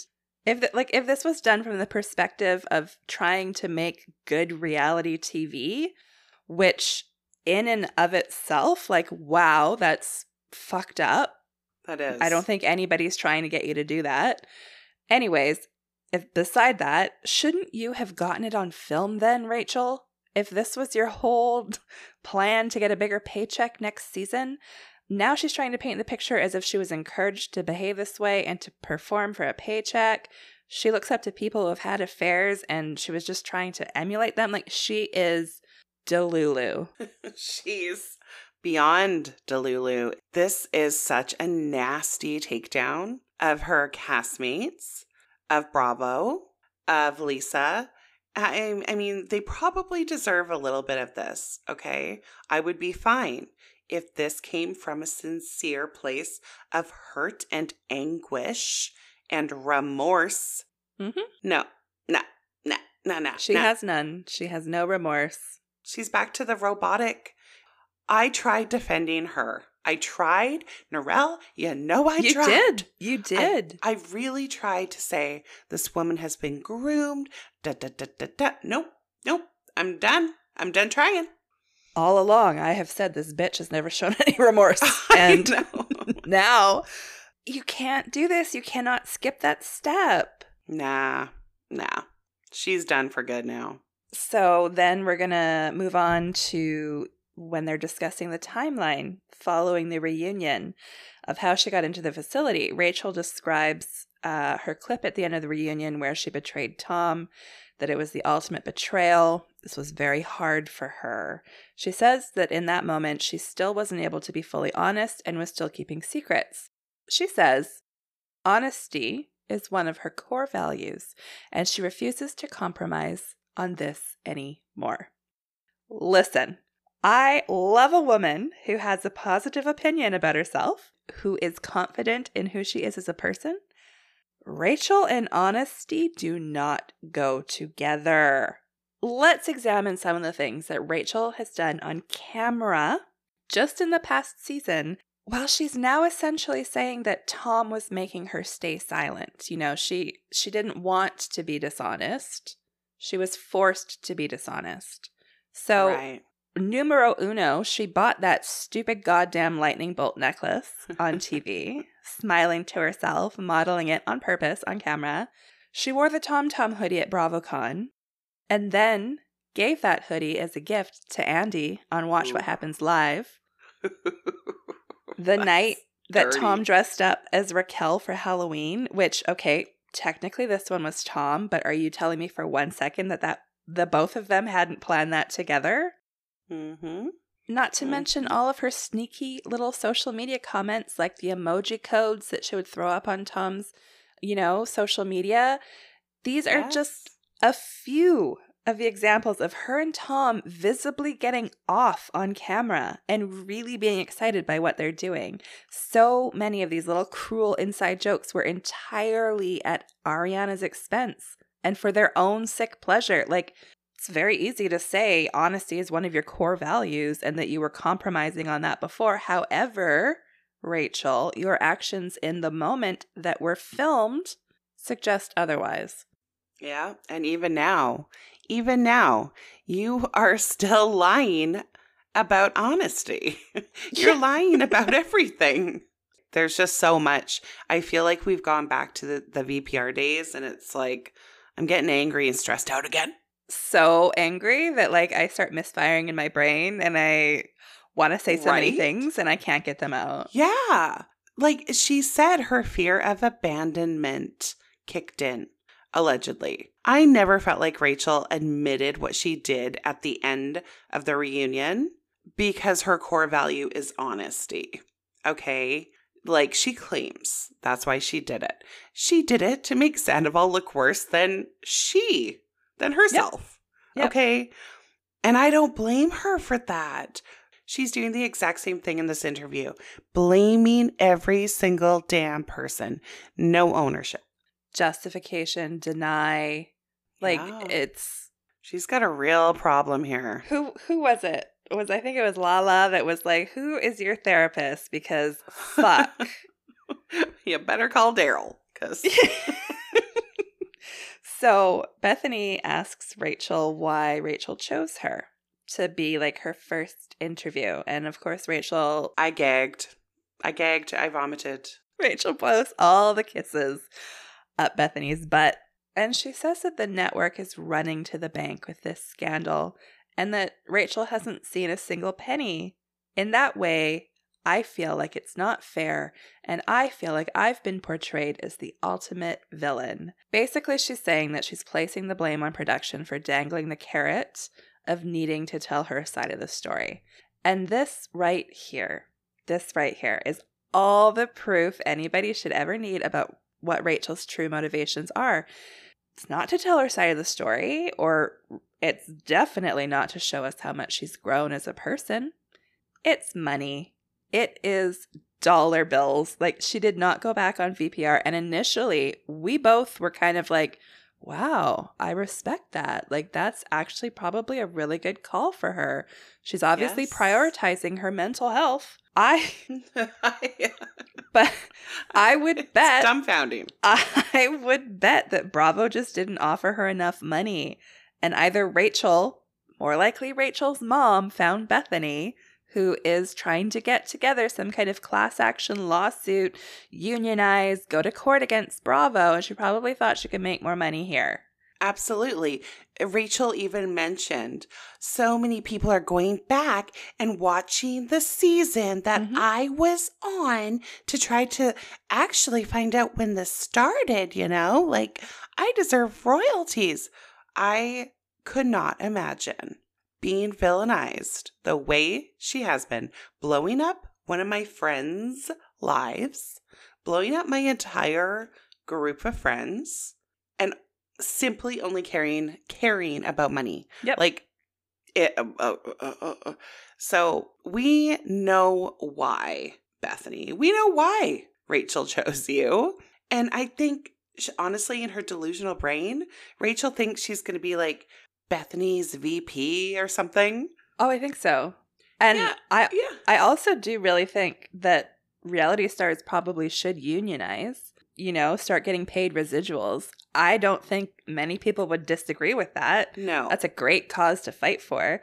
Speaker 2: If th- like if this was done from the perspective of trying to make good reality TV, which in and of itself like wow, that's fucked up.
Speaker 1: That is.
Speaker 2: I don't think anybody's trying to get you to do that. Anyways, if beside that, shouldn't you have gotten it on film then, Rachel? If this was your whole plan to get a bigger paycheck next season, now she's trying to paint the picture as if she was encouraged to behave this way and to perform for a paycheck. She looks up to people who have had affairs and she was just trying to emulate them. Like she is Delulu.
Speaker 1: She's beyond Delulu. This is such a nasty takedown of her castmates, of Bravo, of Lisa. I, I mean, they probably deserve a little bit of this, okay? I would be fine if this came from a sincere place of hurt and anguish and remorse.
Speaker 2: Mhm.
Speaker 1: No, no, no, no, no.
Speaker 2: She
Speaker 1: no.
Speaker 2: has none. She has no remorse.
Speaker 1: She's back to the robotic. I tried defending her. I tried. Narelle, you know I
Speaker 2: you
Speaker 1: tried.
Speaker 2: did. You did.
Speaker 1: I really tried to say this woman has been groomed. Da, da, da, da, da. Nope. Nope. I'm done. I'm done trying.
Speaker 2: All along, I have said this bitch has never shown any remorse. And now you can't do this. You cannot skip that step.
Speaker 1: nah. Nah. She's done for good now.
Speaker 2: So then we're going to move on to when they're discussing the timeline following the reunion of how she got into the facility. Rachel describes uh, her clip at the end of the reunion where she betrayed Tom, that it was the ultimate betrayal. This was very hard for her. She says that in that moment, she still wasn't able to be fully honest and was still keeping secrets. She says, honesty is one of her core values, and she refuses to compromise on this anymore. Listen, I love a woman who has a positive opinion about herself, who is confident in who she is as a person. Rachel and honesty do not go together. Let's examine some of the things that Rachel has done on camera just in the past season. While she's now essentially saying that Tom was making her stay silent. You know, she she didn't want to be dishonest. She was forced to be dishonest. So
Speaker 1: right.
Speaker 2: numero uno, she bought that stupid goddamn lightning bolt necklace on TV, smiling to herself, modeling it on purpose on camera. She wore the Tom Tom hoodie at BravoCon and then gave that hoodie as a gift to Andy on Watch What Happens Live. The night that
Speaker 1: dirty.
Speaker 2: Tom dressed up as Raquel for Halloween, which, okay, technically this one was Tom, but are you telling me for one second that that the both of them hadn't planned that together?
Speaker 1: Mm-hmm.
Speaker 2: Not to
Speaker 1: Mhm.
Speaker 2: mention all of her sneaky little social media comments, like the emoji codes that she would throw up on Tom's, you know, social media. These are
Speaker 1: Yes.
Speaker 2: just a few of the examples of her and Tom visibly getting off on camera and really being excited by what they're doing. So many of these little cruel inside jokes were entirely at Ariana's expense and for their own sick pleasure. Like, it's very easy to say honesty is one of your core values and that you were compromising on that before. However, Rachel, your actions in the moment that were filmed suggest otherwise.
Speaker 1: Yeah. And even now, even now, you are still lying about honesty. You're
Speaker 2: Yeah.
Speaker 1: lying about everything. There's just so much. I feel like we've gone back to the, the VPR days and it's like I'm getting angry and stressed out again.
Speaker 2: So angry that like I start misfiring in my brain and I want to say so many things and I can't get them out.
Speaker 1: Yeah. Like she said, her fear of abandonment kicked in, allegedly. I never felt like Rachel admitted what she did at the end of the reunion because her core value is honesty. Okay. Like she claims that's why she did it. She did it to make Sandoval look worse than she, than herself.
Speaker 2: Yep.
Speaker 1: Okay. And I don't blame her for that. She's doing the exact same thing in this interview, blaming every single damn person. No ownership.
Speaker 2: Justification, deny. Like
Speaker 1: Yeah.
Speaker 2: it's
Speaker 1: She's got a real problem here.
Speaker 2: who who was it? It was I think it was Lala that was like, "Who is your therapist?" Because fuck.
Speaker 1: you better call Daryl because
Speaker 2: so Bethenny asks Rachel why Rachel chose her to be like her first interview, and of course Rachel
Speaker 1: I gagged. I gagged. I vomited.
Speaker 2: Rachel blows all the kisses up Bethenny's butt. And she says that the network is running to the bank with this scandal and that Rachel hasn't seen a single penny. In that way, I feel like it's not fair, and I feel like I've been portrayed as the ultimate villain. Basically, she's saying that she's placing the blame on production for dangling the carrot of needing to tell her side of the story. And this right here, this right here is all the proof anybody should ever need about what Rachel's true motivations are. It's not to tell her side of the story, or it's definitely not to show us how much she's grown as a person. It's money. It is dollar bills. Like, she did not go back on VPR. And initially, we both were kind of like, wow, I respect that. Like, that's actually probably a really good call for her. She's obviously
Speaker 1: Yes.
Speaker 2: prioritizing her mental health. I, but I would bet
Speaker 1: dumbfounding.
Speaker 2: I would bet that Bravo just didn't offer her enough money. And either Rachel, more likely Rachel's mom, found Bethenny, who is trying to get together some kind of class action lawsuit, unionize, go to court against Bravo, and she probably thought she could make more money here.
Speaker 1: Absolutely. Rachel even mentioned so many people are going back and watching the season that
Speaker 2: Mhm.
Speaker 1: I was on to try to actually find out when this started, you know? Like, I deserve royalties. I could not imagine being villainized the way she has been, blowing up one of my friends' lives, blowing up my entire group of friends, and simply only caring caring about money.
Speaker 2: Yep.
Speaker 1: Like it. Uh, uh, uh, uh, uh. So we know why, Bethenny. We know why Rachel chose you, and I think sh- honestly, in her delusional brain, Rachel thinks she's going to be like Bethenny's VP or something.
Speaker 2: Oh, I think so. And
Speaker 1: Yeah,
Speaker 2: I
Speaker 1: Yeah.
Speaker 2: I also do really think that reality stars probably should unionize, you know, start getting paid residuals. I don't think many people would disagree with that.
Speaker 1: No.
Speaker 2: That's a great cause to fight for.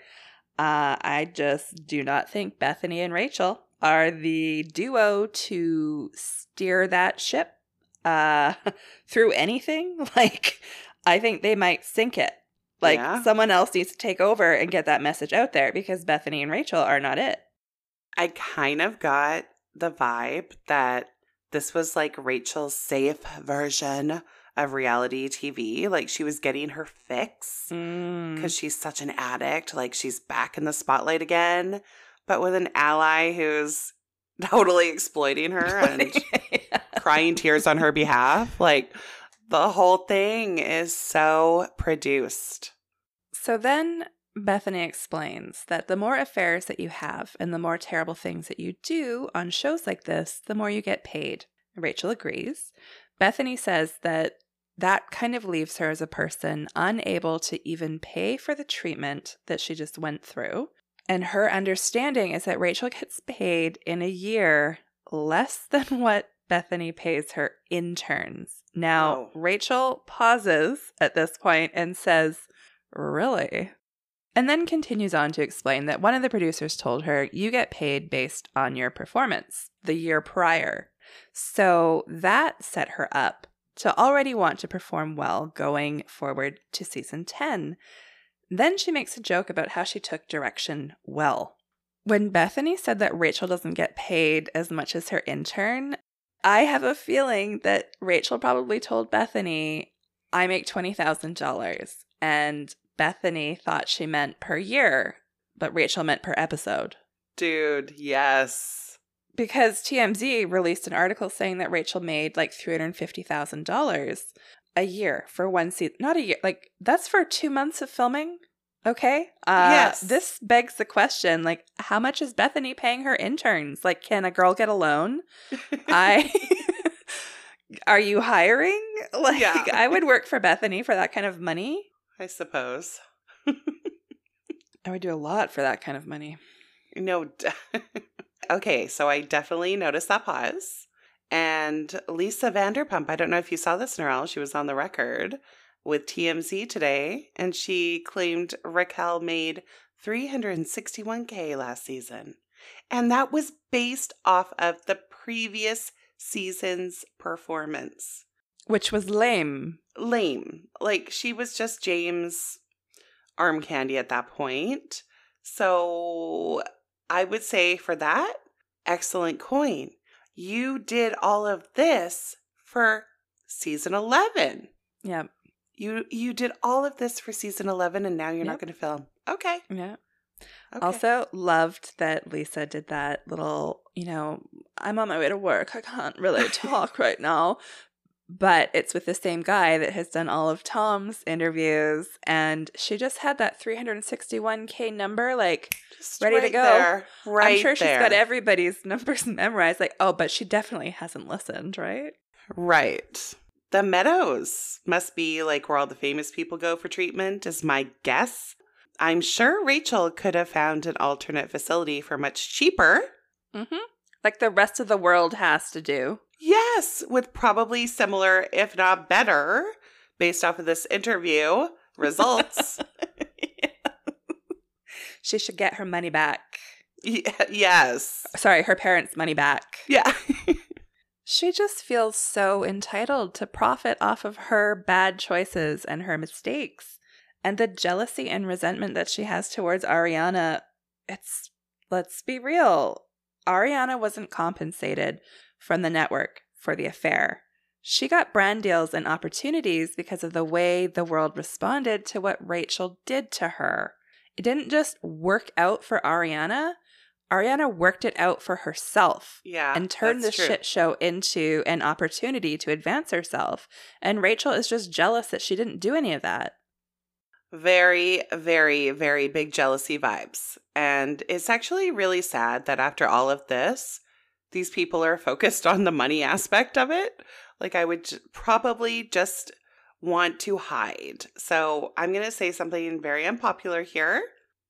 Speaker 2: Uh, I just do not think Bethenny and Rachel are the duo to steer that ship uh, through anything. Like, I think they might sink it. Like,
Speaker 1: Yeah.
Speaker 2: someone else needs to take over and get that message out there because Bethenny and Rachel are not it.
Speaker 1: I kind of got the vibe that this was like Rachel's safe version of reality TV. Like she was getting her fix
Speaker 2: Mm.
Speaker 1: because she's such an addict. Like she's back in the spotlight again, but with an ally who's totally exploiting her and crying tears on her behalf. Like the whole thing is so produced.
Speaker 2: So then Bethenny explains that the more affairs that you have and the more terrible things that you do on shows like this, the more you get paid. Rachel agrees. Bethenny says that that kind of leaves her as a person unable to even pay for the treatment that she just went through. And her understanding is that Rachel gets paid in a year less than what Bethenny pays her interns. Now,
Speaker 1: Oh.
Speaker 2: Rachel pauses at this point and says, Really? And then continues on to explain that one of the producers told her, You get paid based on your performance the year prior. So that set her up to already want to perform well going forward to season 10. Then she makes a joke about how she took direction well. When Bethenny said that Rachel doesn't get paid as much as her intern, I have a feeling that Rachel probably told Bethenny, I make $20,000. And Bethenny thought she meant per year, but Rachel meant per episode.
Speaker 1: Dude, yes.
Speaker 2: Because TMZ released an article saying that Rachel made like $350,000 a year for one season. Not a year, like that's for two months of filming. Okay. Uh,
Speaker 1: Yes.
Speaker 2: This begs the question like, how much is Bethenny paying her interns? Like, can a girl get a loan? I. Are you hiring? Like,
Speaker 1: Yeah.
Speaker 2: I would work for Bethenny for that kind of money.
Speaker 1: I suppose.
Speaker 2: I would do a lot for that kind of money.
Speaker 1: No. d- okay, so I definitely noticed that pause. And Lisa Vanderpump, I don't know if you saw this, Narelle, she was on the record with TMZ today, and she claimed Raquel made 361K last season. And that was based off of the previous season's performance.
Speaker 2: Which was lame.
Speaker 1: lame. Like she was just James arm candy at that point. So I would say for that, excellent coin. You did all of this for season 11.
Speaker 2: Yeah.
Speaker 1: You you did all of this for season 11 and now you're not going to film. Okay.
Speaker 2: Yeah.
Speaker 1: okay.
Speaker 2: Also, loved that Lisa did that little, you know, I'm on my way to work. I can't really talk right now. But it's with the same guy that has done all of Tom's interviews. And she just had that 361K number. Like,
Speaker 1: Just
Speaker 2: ready to
Speaker 1: right
Speaker 2: go.
Speaker 1: There, right
Speaker 2: I'm sure she's got everybody's numbers memorized. Like, oh, but she definitely hasn't listened, right?
Speaker 1: Right. The Meadows must be like where all the famous people go for treatment, is my guess. I'm sure Rachel could have found an alternate facility for much cheaper.
Speaker 2: Mm-hmm. Like the rest of the world has to do.
Speaker 1: Yes, with probably similar, if not better, based off of this interview results.
Speaker 2: She should get her money back.
Speaker 1: Y- yes.
Speaker 2: Sorry, her parents' money back.
Speaker 1: Yeah.
Speaker 2: She just feels so entitled to profit off of her bad choices and her mistakes. And the jealousy and resentment that she has towards Ariana, it's, let's be real. Ariana wasn't compensated from the network for the affair. She got brand deals and opportunities because of the way the world responded to what Rachel did to her. It didn't just work out for Ariana, Ariana worked it out for herself
Speaker 1: Yeah.
Speaker 2: and turned this
Speaker 1: true.
Speaker 2: shit show into an opportunity to advance herself. And Rachel is just jealous that she didn't do any of that.
Speaker 1: Very, very, very big jealousy vibes. And it's actually really sad that after all of this, these people are focused on the money aspect of it. Like, I would j- probably just want to hide. So, I'm going to say something very unpopular here.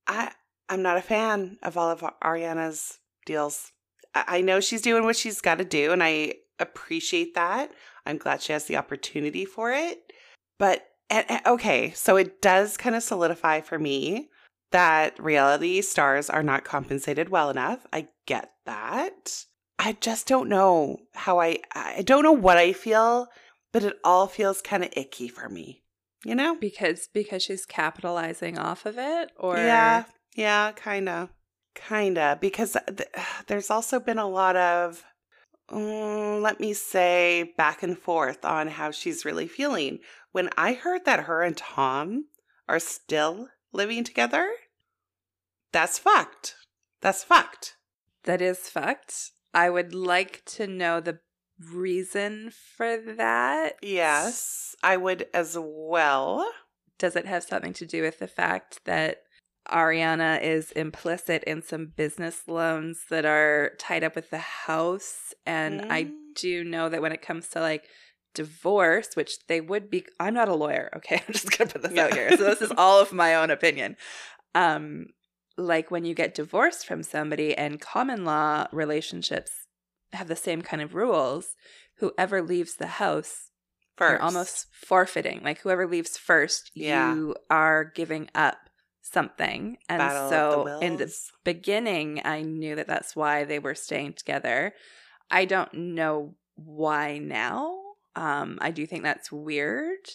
Speaker 1: I, I'm not a fan of all of Ariana's deals. I, I know she's doing what she's got to do, and I appreciate that. I'm glad she has the opportunity for it. But and, and- okay, so it does kind of solidify for me that reality stars are not compensated well enough. I get that. I just don't know how I I don't know what I feel, but it all feels kind of icky for me. You know?
Speaker 2: Because because she's capitalizing off of it or
Speaker 1: Yeah, yeah, kind of. Kind of because th- there's also been a lot of mm, let me say, back and forth on how she's really feeling. When I heard that her and Tom are still living together, that's fucked. That's fucked.
Speaker 2: That is fucked. I would like to know the reason for that.
Speaker 1: Yes, I would as well.
Speaker 2: Does it have something to do with the fact that Ariana is implicit in some business loans that are tied up with the house? And mm. I do know that when it comes to like divorce, which they would be, I'm not a lawyer, okay? I'm just going to put this yeah. out here. So this is all of my own opinion. Um, like when you get divorced from somebody and common law relationships have the same kind of rules, whoever leaves the house first. you're almost forfeiting. Like whoever leaves first, yeah. you are giving up something. And Battle so the in the beginning, I knew that that's why they were staying together. I don't know why now. Um, I do think that's weird,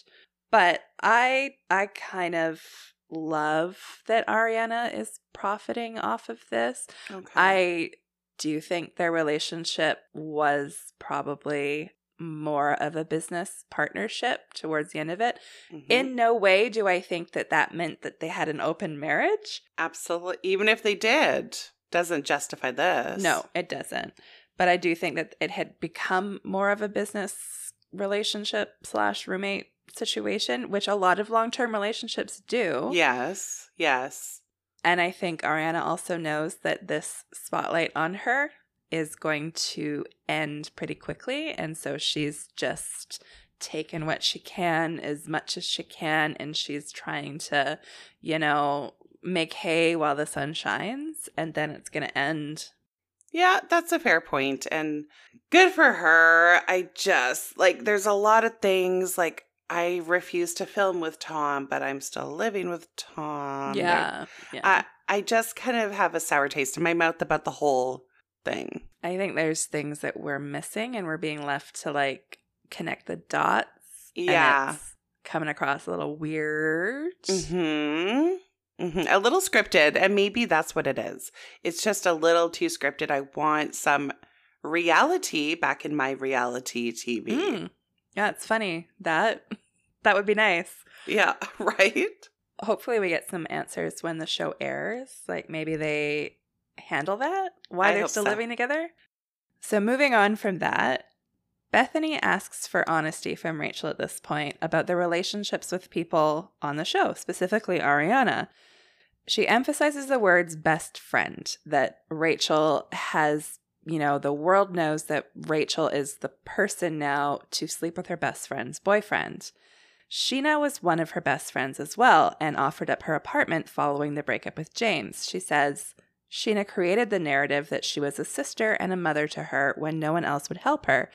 Speaker 2: but I I kind of love that Ariana is profiting off of this. Okay. I do think their relationship was probably more of a business partnership towards the end of it. Mm-hmm. In no way do I think that that meant that they had an open marriage.
Speaker 1: Absolutely. Even if they did, doesn't justify this.
Speaker 2: No, it doesn't. But I do think that it had become more of a business relationship slash roommate situation, which a lot of long term relationships do.
Speaker 1: Yes, yes.
Speaker 2: And I think Ariana also knows that this spotlight on her is going to end pretty quickly. And so she's just taken what she can as much as she can. And she's trying to, you know, make hay while the sun shines. And then it's going to end.
Speaker 1: Yeah, that's a fair point. And good for her. I just, like, there's a lot of things like I refuse to film with Tom, but I'm still living with Tom.
Speaker 2: Yeah.
Speaker 1: yeah. I, I just kind of have a sour taste in my mouth about the whole thing.
Speaker 2: I think there's things that we're missing and we're being left to like connect the dots.
Speaker 1: Yeah.
Speaker 2: coming across a little weird.
Speaker 1: hmm Mm-hmm. A little scripted, and maybe that's what it is. It's just a little too scripted. I want some reality back in my reality TV. Mm.
Speaker 2: Yeah, it's funny. That that would be nice.
Speaker 1: Yeah, right?
Speaker 2: Hopefully we get some answers when the show airs. Like maybe they handle that why I they're still so. living together. So moving on from that, Bethenny asks for honesty from Rachel at this point about the relationships with people on the show, specifically Ariana. She emphasizes the words best friend, that Rachel has you know, the world knows that Rachel is the person now to sleep with her best friend's boyfriend. Scheana was one of her best friends as well and offered up her apartment following the breakup with James. She says, Scheana created the narrative that she was a sister and a mother to her when no one else would help her,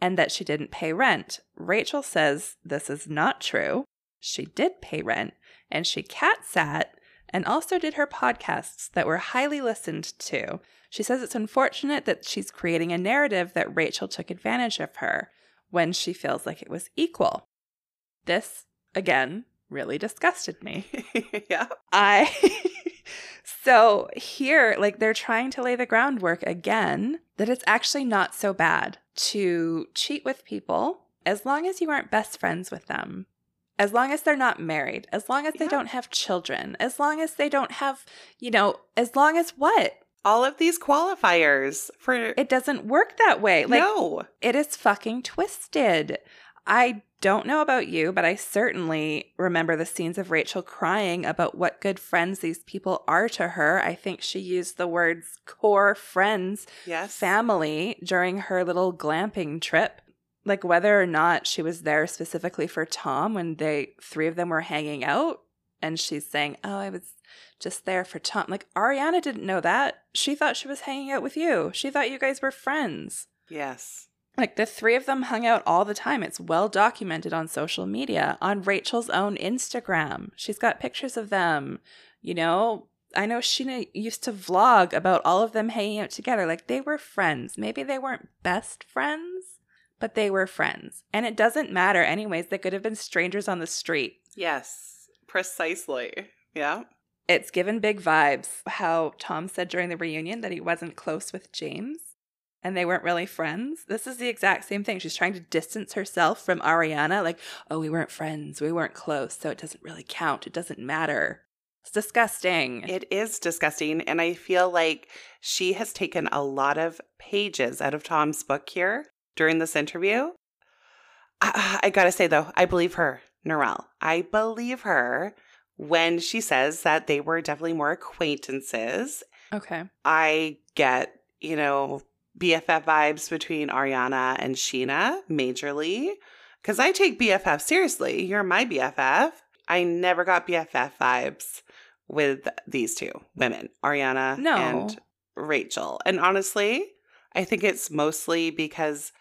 Speaker 2: and that she didn't pay rent. Rachel says this is not true. She did pay rent, and she cat sat and also did her podcasts that were highly listened to. She says it's unfortunate that she's creating a narrative that Rachel took advantage of her when she feels like it was equal. This, again, really disgusted me.
Speaker 1: yeah.
Speaker 2: I. so here, like, they're trying to lay the groundwork again that it's actually not so bad to cheat with people as long as you aren't best friends with them as long as they're not married, as long as they yeah. don't have children, as long as they don't have, you know, as long as what?
Speaker 1: All of these qualifiers for
Speaker 2: It doesn't work that way.
Speaker 1: Like no.
Speaker 2: it is fucking twisted. I don't know about you, but I certainly remember the scenes of Rachel crying about what good friends these people are to her. I think she used the words core friends,
Speaker 1: yes.
Speaker 2: family during her little glamping trip like whether or not she was there specifically for Tom when they three of them were hanging out and she's saying, "Oh, I was just there for Tom." Like Ariana didn't know that. She thought she was hanging out with you. She thought you guys were friends.
Speaker 1: Yes.
Speaker 2: Like the three of them hung out all the time. It's well documented on social media, on Rachel's own Instagram. She's got pictures of them. You know, I know Scheana used to vlog about all of them hanging out together. Like they were friends. Maybe they weren't best friends, but they were friends. And it doesn't matter, anyways. They could have been strangers on the street.
Speaker 1: Yes, precisely. Yeah.
Speaker 2: It's given big vibes how Tom said during the reunion that he wasn't close with James. And they weren't really friends. This is the exact same thing. She's trying to distance herself from Ariana, like, oh, we weren't friends, we weren't close, so it doesn't really count, it doesn't matter. It's disgusting.
Speaker 1: It is disgusting. And I feel like she has taken a lot of pages out of Tom's book here during this interview. I, I gotta say, though, I believe her, Narelle. I believe her when she says that they were definitely more acquaintances.
Speaker 2: Okay.
Speaker 1: I get, you know, BFF vibes between Ariana and Scheana majorly because I take BFF seriously. You're my BFF. I never got BFF vibes with these two women, Ariana
Speaker 2: No.
Speaker 1: and Rachel. And honestly, I think it's mostly because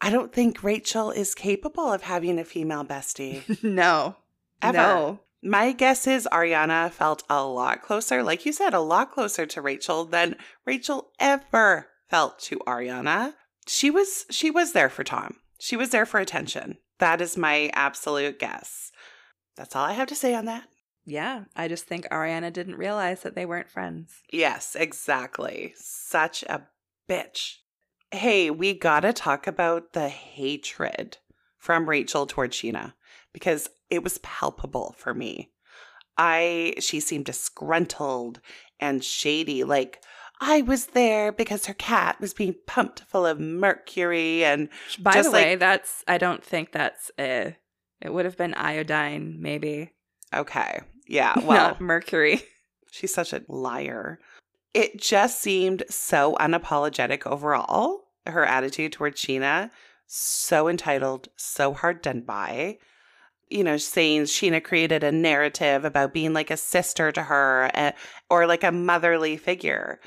Speaker 1: I don't think Rachel is capable of having a female bestie.
Speaker 2: no.
Speaker 1: Ever.
Speaker 2: No.
Speaker 1: My guess is Ariana felt a lot closer, like you said, a lot closer to Rachel than Rachel ever felt to Ariana. She was she was there for Tom. She was there for attention. That is my absolute guess. That's all I have to say on that.
Speaker 2: Yeah, I just think Ariana didn't realize that they weren't friends.
Speaker 1: Yes, exactly. Such a bitch. Hey, we gotta talk about the hatred from Rachel toward Scheana because it was palpable for me. I she seemed disgruntled and shady, like I was there because her cat was being pumped full of mercury and
Speaker 2: By the way,
Speaker 1: like-
Speaker 2: that's I don't think that's a it would have been iodine, maybe.
Speaker 1: okay. Yeah, well,
Speaker 2: Not mercury.
Speaker 1: She's such a liar. It just seemed so unapologetic overall. Her attitude toward Scheana, so entitled, so hard done by. You know, saying Scheana created a narrative about being like a sister to her eh, or like a motherly figure.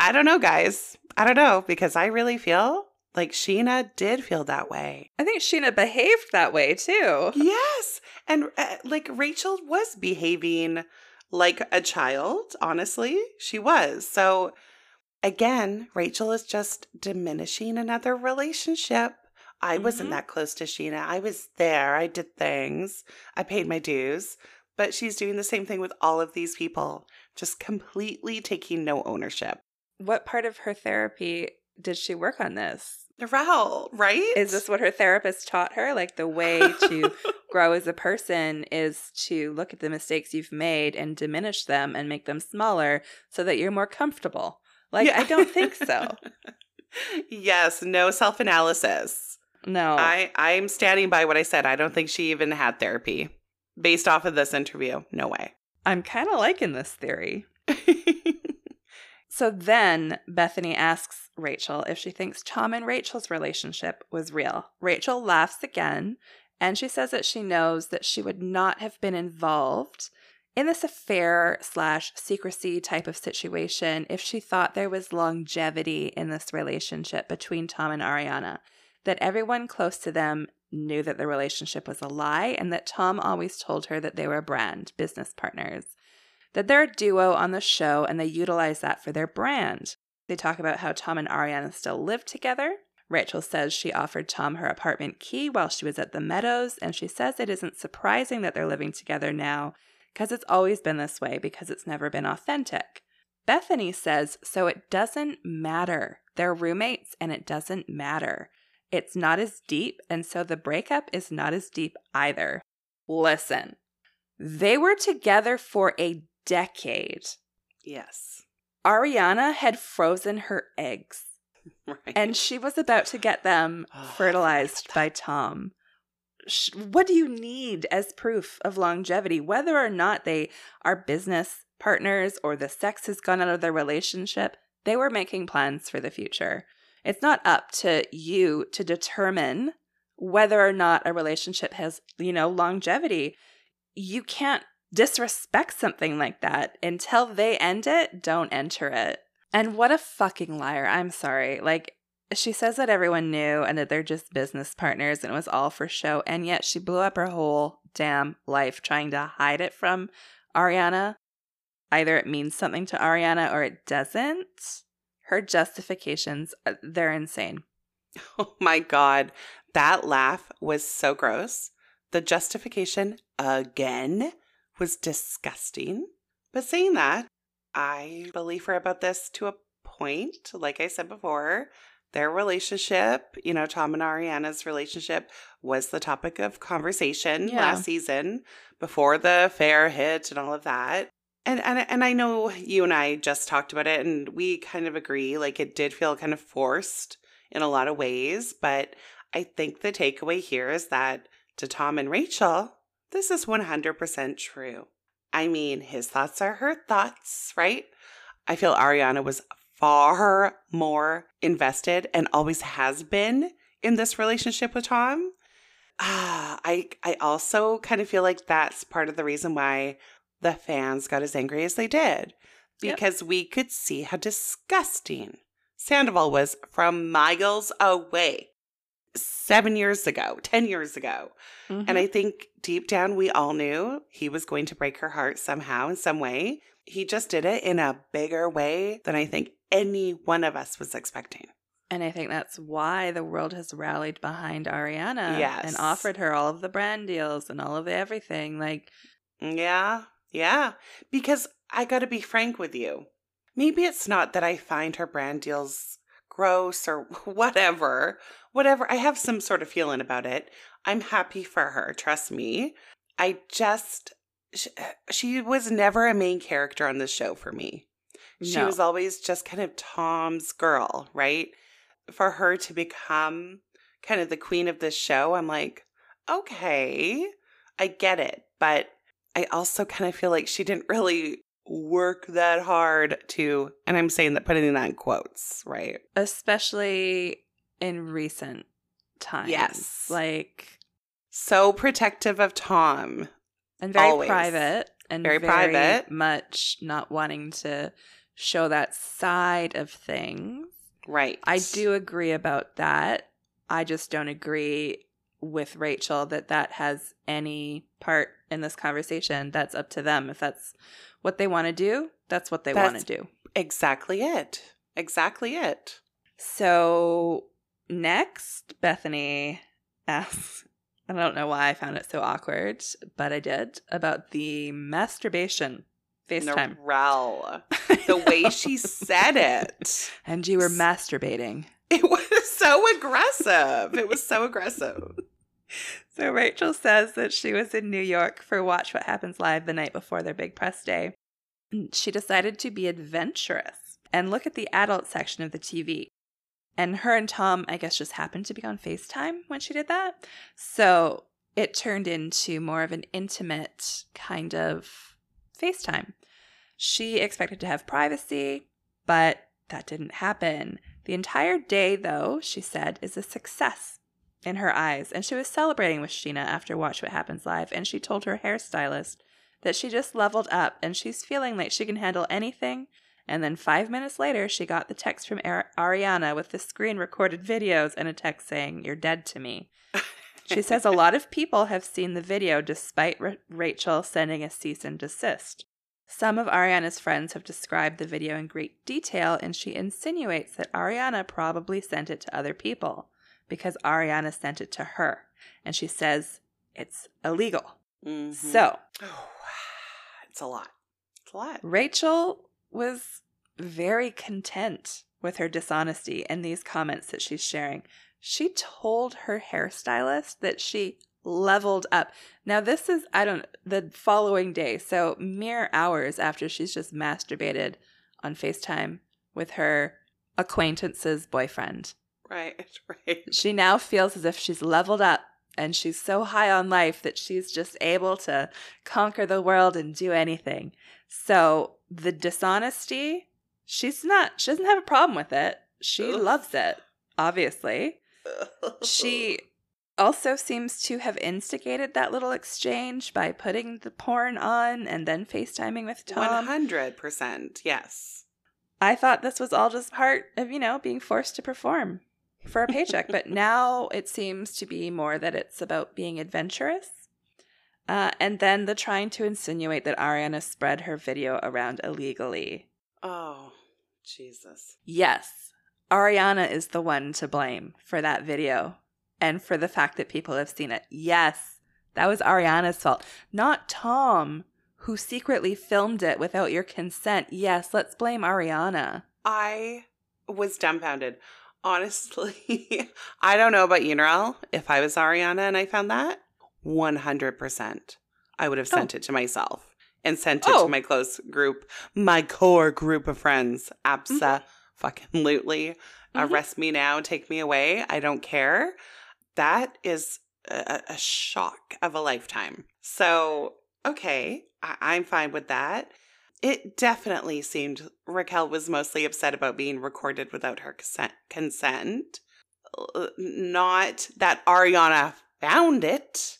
Speaker 1: I don't know, guys. I don't know because I really feel like Scheana did feel that way.
Speaker 2: I think Scheana behaved that way too.
Speaker 1: Yes. And uh, like Rachel was behaving like a child, honestly. She was. So again, Rachel is just diminishing another relationship. I wasn't
Speaker 2: Mhm.
Speaker 1: that close to Scheana. I was there. I did things. I paid my dues. But she's doing the same thing with all of these people, just completely taking no ownership.
Speaker 2: What part of her therapy did she work on this?
Speaker 1: Raul, right?
Speaker 2: Is this what her therapist taught her? Like the way to grow as a person is to look at the mistakes you've made and diminish them and make them smaller so that you're more comfortable. Like,
Speaker 1: Yeah.
Speaker 2: I don't think so.
Speaker 1: yes, no self analysis.
Speaker 2: No.
Speaker 1: I I'm standing by what I said. I don't think she even had therapy based off of this interview. No way.
Speaker 2: I'm kind of liking this theory. So then Bethenny asks Rachel if she thinks Tom and Rachel's relationship was real. Rachel laughs again and she says that she knows that she would not have been involved in this affair slash secrecy type of situation if she thought there was longevity in this relationship between Tom and Ariana, that everyone close to them knew that the relationship was a lie and that Tom always told her that they were brand business partners that they're a duo on the show and they utilize that for their brand. They talk about how Tom and Ariana still live together. Rachel says she offered Tom her apartment key while she was at the Meadows, and she says it isn't surprising that they're living together now because it's always been this way because it's never been authentic. Bethenny says, so it doesn't matter. They're roommates and it doesn't matter. It's not as deep, and so the breakup is not as deep either. Listen, they were together for a decade.
Speaker 1: yes.
Speaker 2: Ariana had frozen her eggs
Speaker 1: Right.
Speaker 2: and she was about to get them
Speaker 1: Oh,
Speaker 2: fertilized by Tom. What do you need as proof of longevity? Whether or not they are business partners or the sex has gone out of their relationship, they were making plans for the future. It's not up to you to determine whether or not a relationship has, you know, longevity. You can't disrespect something like that until they end it, don't enter it. And what a fucking liar. I'm sorry. Like, she says that everyone knew and that they're just business partners and it was all for show. And yet she blew up her whole damn life trying to hide it from Ariana. Either it means something to Ariana or it doesn't. Her justifications, uh, they're insane.
Speaker 1: Oh my God. That laugh was so gross. The justification again was disgusting. But saying that, I believe her about this to a point. Like I said before, their relationship, you know, Tom and Ariana's relationship was the topic of conversation
Speaker 2: Yeah.
Speaker 1: last season before the affair hit and all of that. And, and and I know you and I just talked about it and we kind of agree like it did feel kind of forced in a lot of ways, but I think the takeaway here is that to Tom and Rachel, this is 100% true. I mean, his thoughts are her thoughts, right? I feel Ariana was far more invested and always has been in this relationship with Tom. Ah, I I also kind of feel like that's part of the reason why the fans got as angry as they did
Speaker 2: Yep.
Speaker 1: because we could see how disgusting Sandoval was from miles away. 7 years ago, 10 years ago.
Speaker 2: Mm-hmm.
Speaker 1: And I think deep down, we all knew he was going to break her heart somehow, in some way. He just did it in a bigger way than I think any one of us was expecting.
Speaker 2: And I think that's why the world has rallied behind Ariana
Speaker 1: Yes.
Speaker 2: and offered her all of the brand deals and all of the everything. Like,
Speaker 1: Yeah, yeah. Because I got to be frank with you. Maybe it's not that I find her brand deals gross or whatever. Whatever. I have some sort of feeling about it. I'm happy for her. Trust me. I just, she, she was never a main character on the show for me. She
Speaker 2: no.
Speaker 1: was always just kind of Tom's girl, right? For her to become kind of the queen of this show, I'm like, okay, I get it. But I also kind of feel like she didn't really work that hard to, and I'm saying that putting that in quotes, right?
Speaker 2: especially in recent times.
Speaker 1: Yes.
Speaker 2: Like,
Speaker 1: So protective of Tom.
Speaker 2: and very
Speaker 1: Always.
Speaker 2: private and
Speaker 1: Very private.
Speaker 2: much not wanting to show that side of things.
Speaker 1: Right.
Speaker 2: I do agree about that. I just don't agree with Rachel that that has any part in this conversation. That's up to them. If that's what they want to do, that's what they want to do.
Speaker 1: Exactly it. Exactly it.
Speaker 2: So next, Bethenny asks, I don't know why I found it so awkward, but I did, about the masturbation FaceTime.
Speaker 1: Narelle. The way she said it.
Speaker 2: and you were masturbating.
Speaker 1: It was so aggressive. It was so aggressive.
Speaker 2: So Rachel says that she was in New York for Watch What Happens Live the night before their big press day. She decided to be adventurous and look at the adult section of the TV. And her and Tom, I guess, just happened to be on FaceTime when she did that. So it turned into more of an intimate kind of FaceTime. She expected to have privacy, but that didn't happen. The entire day, though, she said, is a success in her eyes. And she was celebrating with Scheana after Watch What Happens Live. And she told her hairstylist that she just leveled up and she's feeling like she can handle anything. And then five minutes later, she got the text from Ar- Ariana with the screen recorded videos and a text saying, You're dead to me. She says a lot of people have seen the video despite Ra- Rachel sending a cease and desist. Some of Ariana's friends have described the video in great detail, and she insinuates that Ariana probably sent it to other people because Ariana sent it to her. And she says it's illegal.
Speaker 1: Mhm.
Speaker 2: So
Speaker 1: Oh, it's a lot. It's a lot.
Speaker 2: Rachel was very content with her dishonesty and these comments that she's sharing. She told her hairstylist that she leveled up. Now, this is, I don't, the following day, so mere hours after she's just masturbated on FaceTime with her acquaintance's boyfriend.
Speaker 1: Right, right.
Speaker 2: She now feels as if she's leveled up and she's so high on life that she's just able to conquer the world and do anything. So the dishonesty, she's not, she doesn't have a problem with it. She
Speaker 1: Ugh.
Speaker 2: loves it, obviously. She also seems to have instigated that little exchange by putting the porn on and then FaceTiming with Tom.
Speaker 1: 100%. Yes.
Speaker 2: I thought this was all just part of, you know, being forced to perform for a paycheck. but now it seems to be more that it's about being adventurous. Uh, and then the trying to insinuate that Ariana spread her video around illegally.
Speaker 1: Oh, Jesus.
Speaker 2: Yes, Ariana is the one to blame for that video and for the fact that people have seen it. Yes, that was Ariana's fault, not Tom, who secretly filmed it without your consent. Yes, let's blame Ariana.
Speaker 1: I was dumbfounded. Honestly, I don't know about you. If I was Ariana and I found that, 100%, I would have sent it to myself and sent it
Speaker 2: Oh.
Speaker 1: to my close group, my core group of friends. Absa fucking lootly.
Speaker 2: Mhm.
Speaker 1: Arrest me now, take me away. I don't care. That is a, a shock of a lifetime. So, okay, I, I'm fine with that. It definitely seemed Raquel was mostly upset about being recorded without her consent. consent. Not that Ariana found it.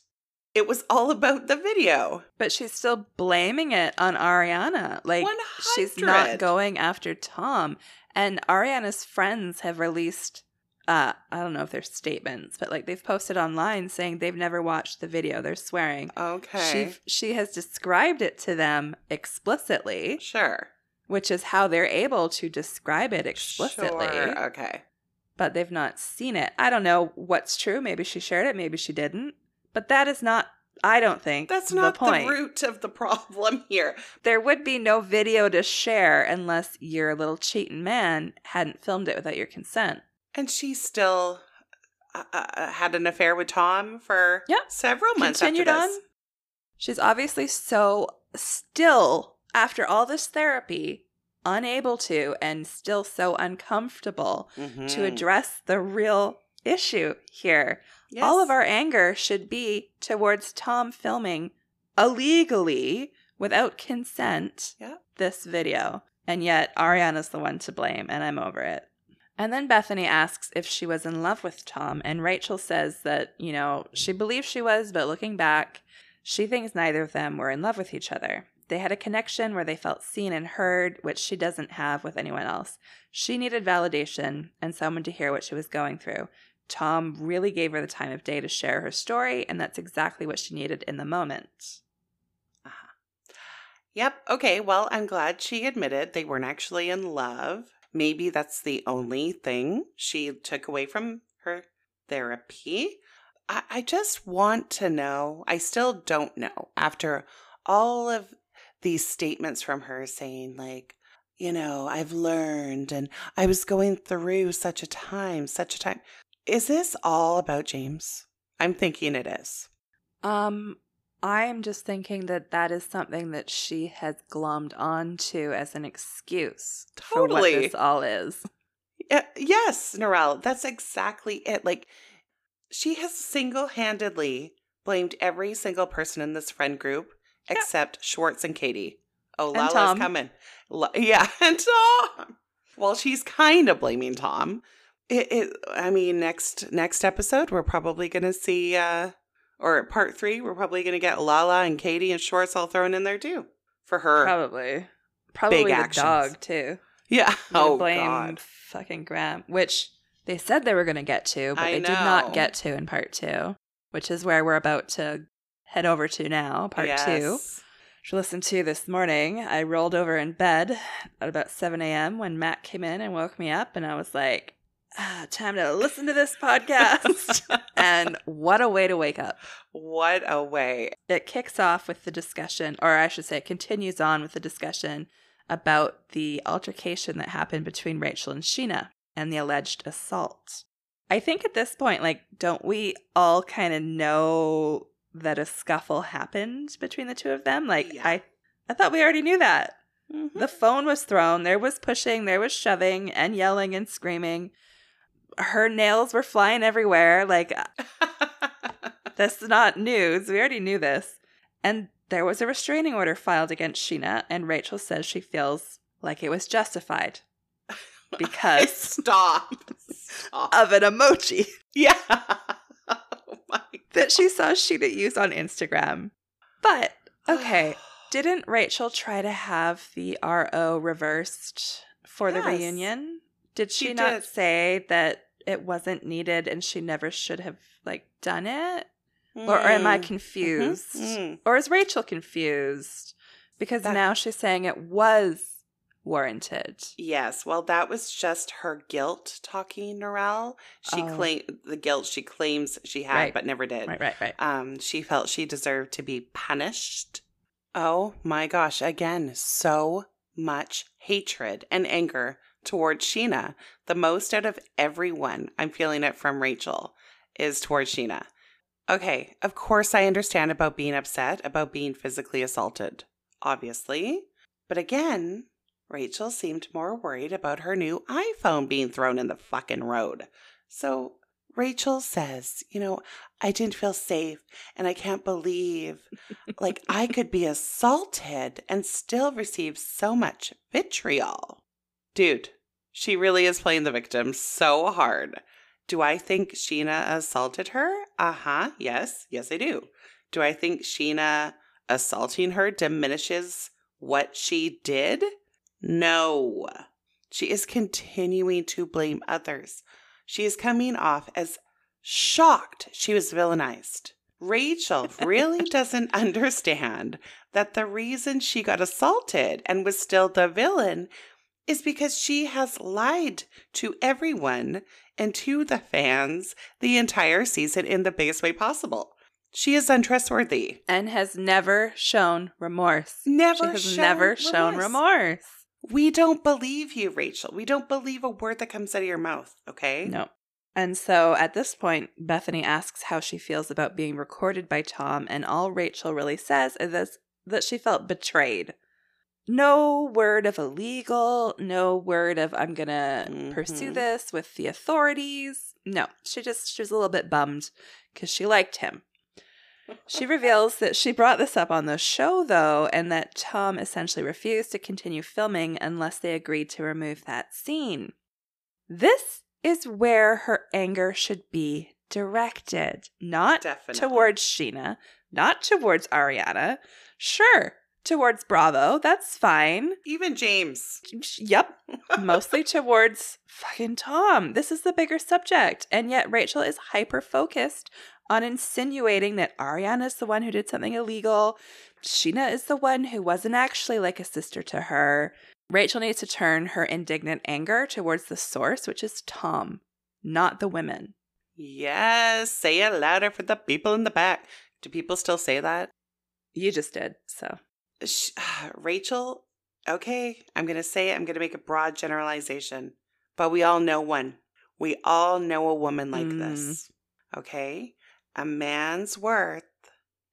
Speaker 1: It was all about the video.
Speaker 2: But she's still blaming it on Ariana. Like she's not going after Tom. And Ariana's friends have released uh I don't know if they're statements, but like they've posted online saying they've never watched the video. They're swearing.
Speaker 1: Okay.
Speaker 2: She she has described it to them explicitly,
Speaker 1: sure.
Speaker 2: which is how they're able to describe it explicitly.
Speaker 1: Sure. Okay.
Speaker 2: But they've not seen it. I don't know what's true. Maybe she shared it, maybe she didn't. But that is not I don't think
Speaker 1: That's not
Speaker 2: the point.
Speaker 1: root of the problem here.
Speaker 2: there would be no video to share unless your little cheating man hadn't filmed it without your consent.
Speaker 1: And she still uh, uh, had an affair with Tom for
Speaker 2: Yeah.
Speaker 1: several months
Speaker 2: Continued
Speaker 1: after
Speaker 2: on.
Speaker 1: this.
Speaker 2: She's obviously so still, after all this therapy, unable to and still so uncomfortable to
Speaker 1: Mhm.
Speaker 2: address the real issue here.
Speaker 1: Yes.
Speaker 2: All of our anger should be towards Tom filming illegally without consent
Speaker 1: Yeah.
Speaker 2: this video. And yet Ariana's the one to blame, and I'm over it. And then Bethenny asks if she was in love with Tom, and Rachel says that, you know, she believes she was, but looking back, she thinks neither of them were in love with each other. They had a connection where they felt seen and heard, which she doesn't have with anyone else. She needed validation and someone to hear what she was going through. Tom really gave her the time of day to share her story, and that's exactly what she needed in the moment. Uh-huh.
Speaker 1: Yep. Okay. Well, I'm glad she admitted they weren't actually in love. Maybe that's the only thing she took away from her therapy. I, I just want to know. I still don't know after all of these statements from her saying, like, you know, I've learned and I was going through such a time, such a time. Is this all about James? I'm thinking it is.
Speaker 2: Um, I'm just thinking that that is something that she has glommed onto as an excuse for what
Speaker 1: Totally.
Speaker 2: this all is.
Speaker 1: Yeah, yes, Narelle, that's exactly it. Like, she has single handedly blamed every single person in this friend group
Speaker 2: Yeah.
Speaker 1: except Schwartz and Katie. Oh,
Speaker 2: And
Speaker 1: Lala's
Speaker 2: Tom.
Speaker 1: coming. La- yeah, and Tom. Well, she's kind of blaming Tom. It, it, I mean, next next episode, we're probably going to see, uh, or part three, we're probably going to get Lala and Katie and Schwartz all thrown in there too for her.
Speaker 2: Probably. Probably the
Speaker 1: actions.
Speaker 2: dog, too.
Speaker 1: yeah. Oh,
Speaker 2: blame
Speaker 1: God.
Speaker 2: fucking Graham, which they said they were going to get to, but
Speaker 1: I
Speaker 2: they did not get to in part two, which is where we're about to head over to now, part two.
Speaker 1: Yes.
Speaker 2: Which I listened to this morning. I rolled over in bed at about 7 a.m. when Matt came in and woke me up, and I was like, ah, time to listen to this podcast. and what a way to wake up.
Speaker 1: What a way.
Speaker 2: It kicks off with the discussion, or I should say, it continues on with the discussion about the altercation that happened between Rachel and Scheana and the alleged assault. I think at this point, like, don't we all kind of know that a scuffle happened between the two of them? Like,
Speaker 1: Yeah.
Speaker 2: I, I thought we already knew that.
Speaker 1: Mhm.
Speaker 2: The phone was thrown, there was pushing, there was shoving, and yelling and screaming. Her nails were flying everywhere. Like, uh, that's not news. We already knew this. And there was a restraining order filed against Scheana, and Rachel says she feels like it was justified because
Speaker 1: Stop. Stop.
Speaker 2: of an emoji
Speaker 1: yeah. Oh my
Speaker 2: that she saw Scheana use on Instagram. But, okay, didn't Rachel try to have the RO reversed for the reunion? Did she,
Speaker 1: She
Speaker 2: not
Speaker 1: did.
Speaker 2: say that it wasn't needed and she never should have like done it? Or, or am I
Speaker 1: Mm.
Speaker 2: confused?
Speaker 1: Mhm. Mm.
Speaker 2: Or is Rachel confused? Because
Speaker 1: That-
Speaker 2: now she's saying it was warranted.
Speaker 1: Yes, well, that was just her guilt talking, Narelle. She
Speaker 2: Oh.
Speaker 1: claim the guilt she claims she had,
Speaker 2: Right.
Speaker 1: but never did.
Speaker 2: Right, right, right.
Speaker 1: Um, she felt she deserved to be punished. Oh my gosh! Again, so much hatred and anger towards Scheana. The most out of everyone, I'm feeling it from Rachel, is towards Scheana. Okay, of course, I understand about being upset about being physically assaulted, obviously. But again, Rachel seemed more worried about her new iPhone being thrown in the fucking road. So Rachel says, you know, I didn't feel safe and I can't believe like I could be assaulted and still receive so much vitriol. Dude, she really is playing the victim so hard. Do I think Scheana assaulted her? Uh huh. Yes. Yes, I do. Do I think Scheana assaulting her diminishes what she did? No. She is continuing to blame others. She is coming off as shocked she was villainized. Rachel really doesn't understand that the reason she got assaulted and was still the villain is because she has lied to everyone and to the fans the entire season in the biggest way possible. She is untrustworthy
Speaker 2: and has never shown remorse.
Speaker 1: Never
Speaker 2: she has
Speaker 1: shown
Speaker 2: never
Speaker 1: remorse.
Speaker 2: shown remorse.
Speaker 1: We don't believe you, Rachel. We don't believe a word that comes out of your mouth, okay?
Speaker 2: No. And so at this point, Bethenny asks how she feels about being recorded by Tom, and all Rachel really says is this, that she felt betrayed. No word of illegal, no word of I'm gonna
Speaker 1: Mhm.
Speaker 2: pursue this with the authorities. No, she just she was a little bit bummed because she liked him. She reveals that she brought this up on the show, though, and that Tom essentially refused to continue filming unless they agreed to remove that scene. This is where her anger should be directed, not
Speaker 1: Definitely.
Speaker 2: towards Scheana, not towards Ariana. Sure, towards Bravo, that's fine.
Speaker 1: Even James.
Speaker 2: Yep, mostly towards fucking Tom. This is the bigger subject. And yet Rachel is hyper focused on insinuating that Ariana is the one who did something illegal. Scheana is the one who wasn't actually like a sister to her. Rachel needs to turn her indignant anger towards the source, which is Tom, not the women.
Speaker 1: Yes, say it louder for the people in the back. Do people still say that?
Speaker 2: You just did, so.
Speaker 1: Sh- Rachel, okay, I'm going to say it. I'm going to make a broad generalization, but we all know one. We all know a woman like
Speaker 2: Mm.
Speaker 1: this, okay? A man's worth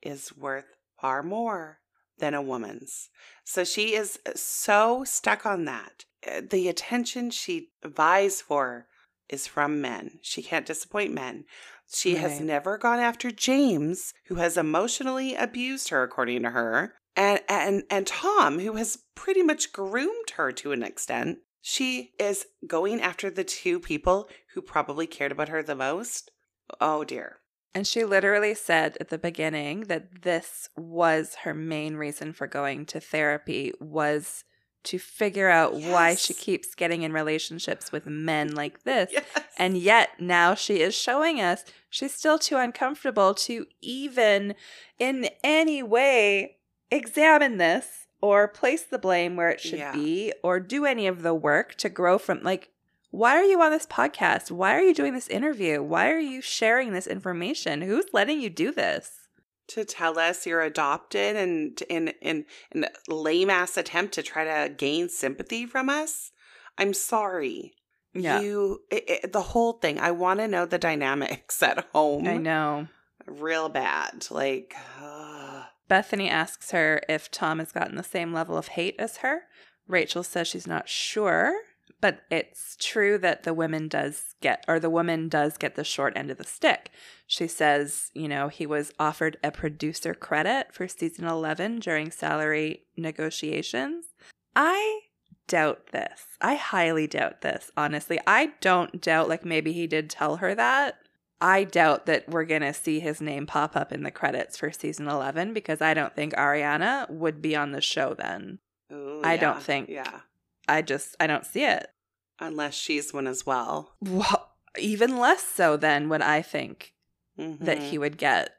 Speaker 1: is worth far more than a woman's. So she is so stuck on that. Uh, The attention she vies for is from men. She can't disappoint men. She has never gone after James, who has emotionally abused her, according to her, and and and Tom, who has pretty much groomed her to an extent. She is going after the two people who probably cared about her the most. Oh dear.
Speaker 2: And she literally said at the beginning that this was her main reason for going to therapy was to figure out why she keeps getting in relationships with men like this.
Speaker 1: Yes.
Speaker 2: And yet now she is showing us she's still too uncomfortable to even in any way examine this or place the blame where it should
Speaker 1: Yeah.
Speaker 2: be or do any of the work to grow from like why are you on this podcast? Why are you doing this interview? Why are you sharing this information? Who's letting you do this?
Speaker 1: to tell us you're adopted and in in in a lame ass attempt to try to gain sympathy from us. I'm sorry. Yeah. You it, it- the whole thing. I want to know the dynamics at home.
Speaker 2: I know.
Speaker 1: Real bad. Like ugh.
Speaker 2: Bethenny asks her if Tom has gotten the same level of hate as her. Rachel says she's not sure, but it's true that the woman does get, or the woman does get the short end of the stick. She says, you know, he was offered a producer credit for season 11 during salary negotiations. I doubt this. I highly doubt this, honestly. I don't doubt, like, maybe he did tell her that. I doubt that we're going to see his name pop up in the credits for season 11 because I don't think Ariana would be on the show then.
Speaker 1: Ooh,
Speaker 2: I don't think-
Speaker 1: Yeah.
Speaker 2: I just, I don't see it.
Speaker 1: Unless she's one as well.
Speaker 2: Well, even less so than what I think that
Speaker 1: Mhm.
Speaker 2: he would get.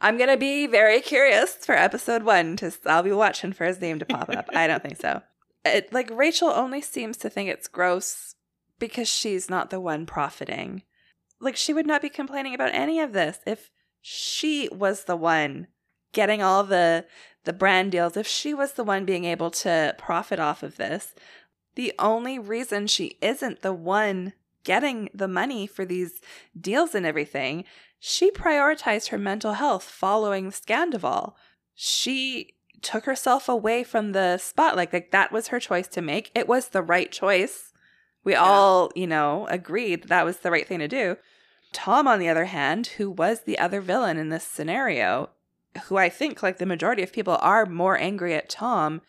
Speaker 2: I'm going to be very curious for episode one to, I'll be watching for his name to pop up. I don't think so. It, like, Rachel only seems to think it's gross because she's not the one profiting. Like, she would not be complaining about any of this if she was the one getting all the the brand deals if she was the one being able to profit off of this the only reason she isn't the one getting the money for these deals and everything, she prioritized her mental health following Scandoval. She took herself away from the spotlight. Like that was her choice to make. It was the right choice. We
Speaker 1: Yeah.
Speaker 2: all, you know, agreed that, that was the right thing to do. Tom, on the other hand, who was the other villain in this scenario, who I think, like the majority of people, are more angry at Tom,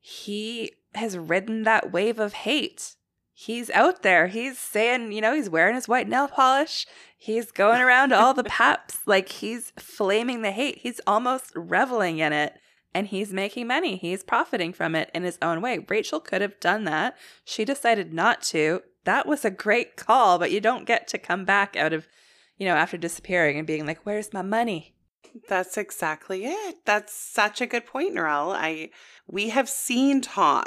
Speaker 2: he has ridden that wave of hate. He's out there. He's saying, you know, he's wearing his white nail polish. He's going around all the paps. Like he's flaming the hate. He's almost reveling in it. And he's making money. He's profiting from it in his own way. Rachel could have done that. She decided not to. That was a great call, but you don't get to come back out of, you know, after disappearing and being like, where's my money?
Speaker 1: That's exactly it. That's such a good point, Narelle. I we have seen Tom.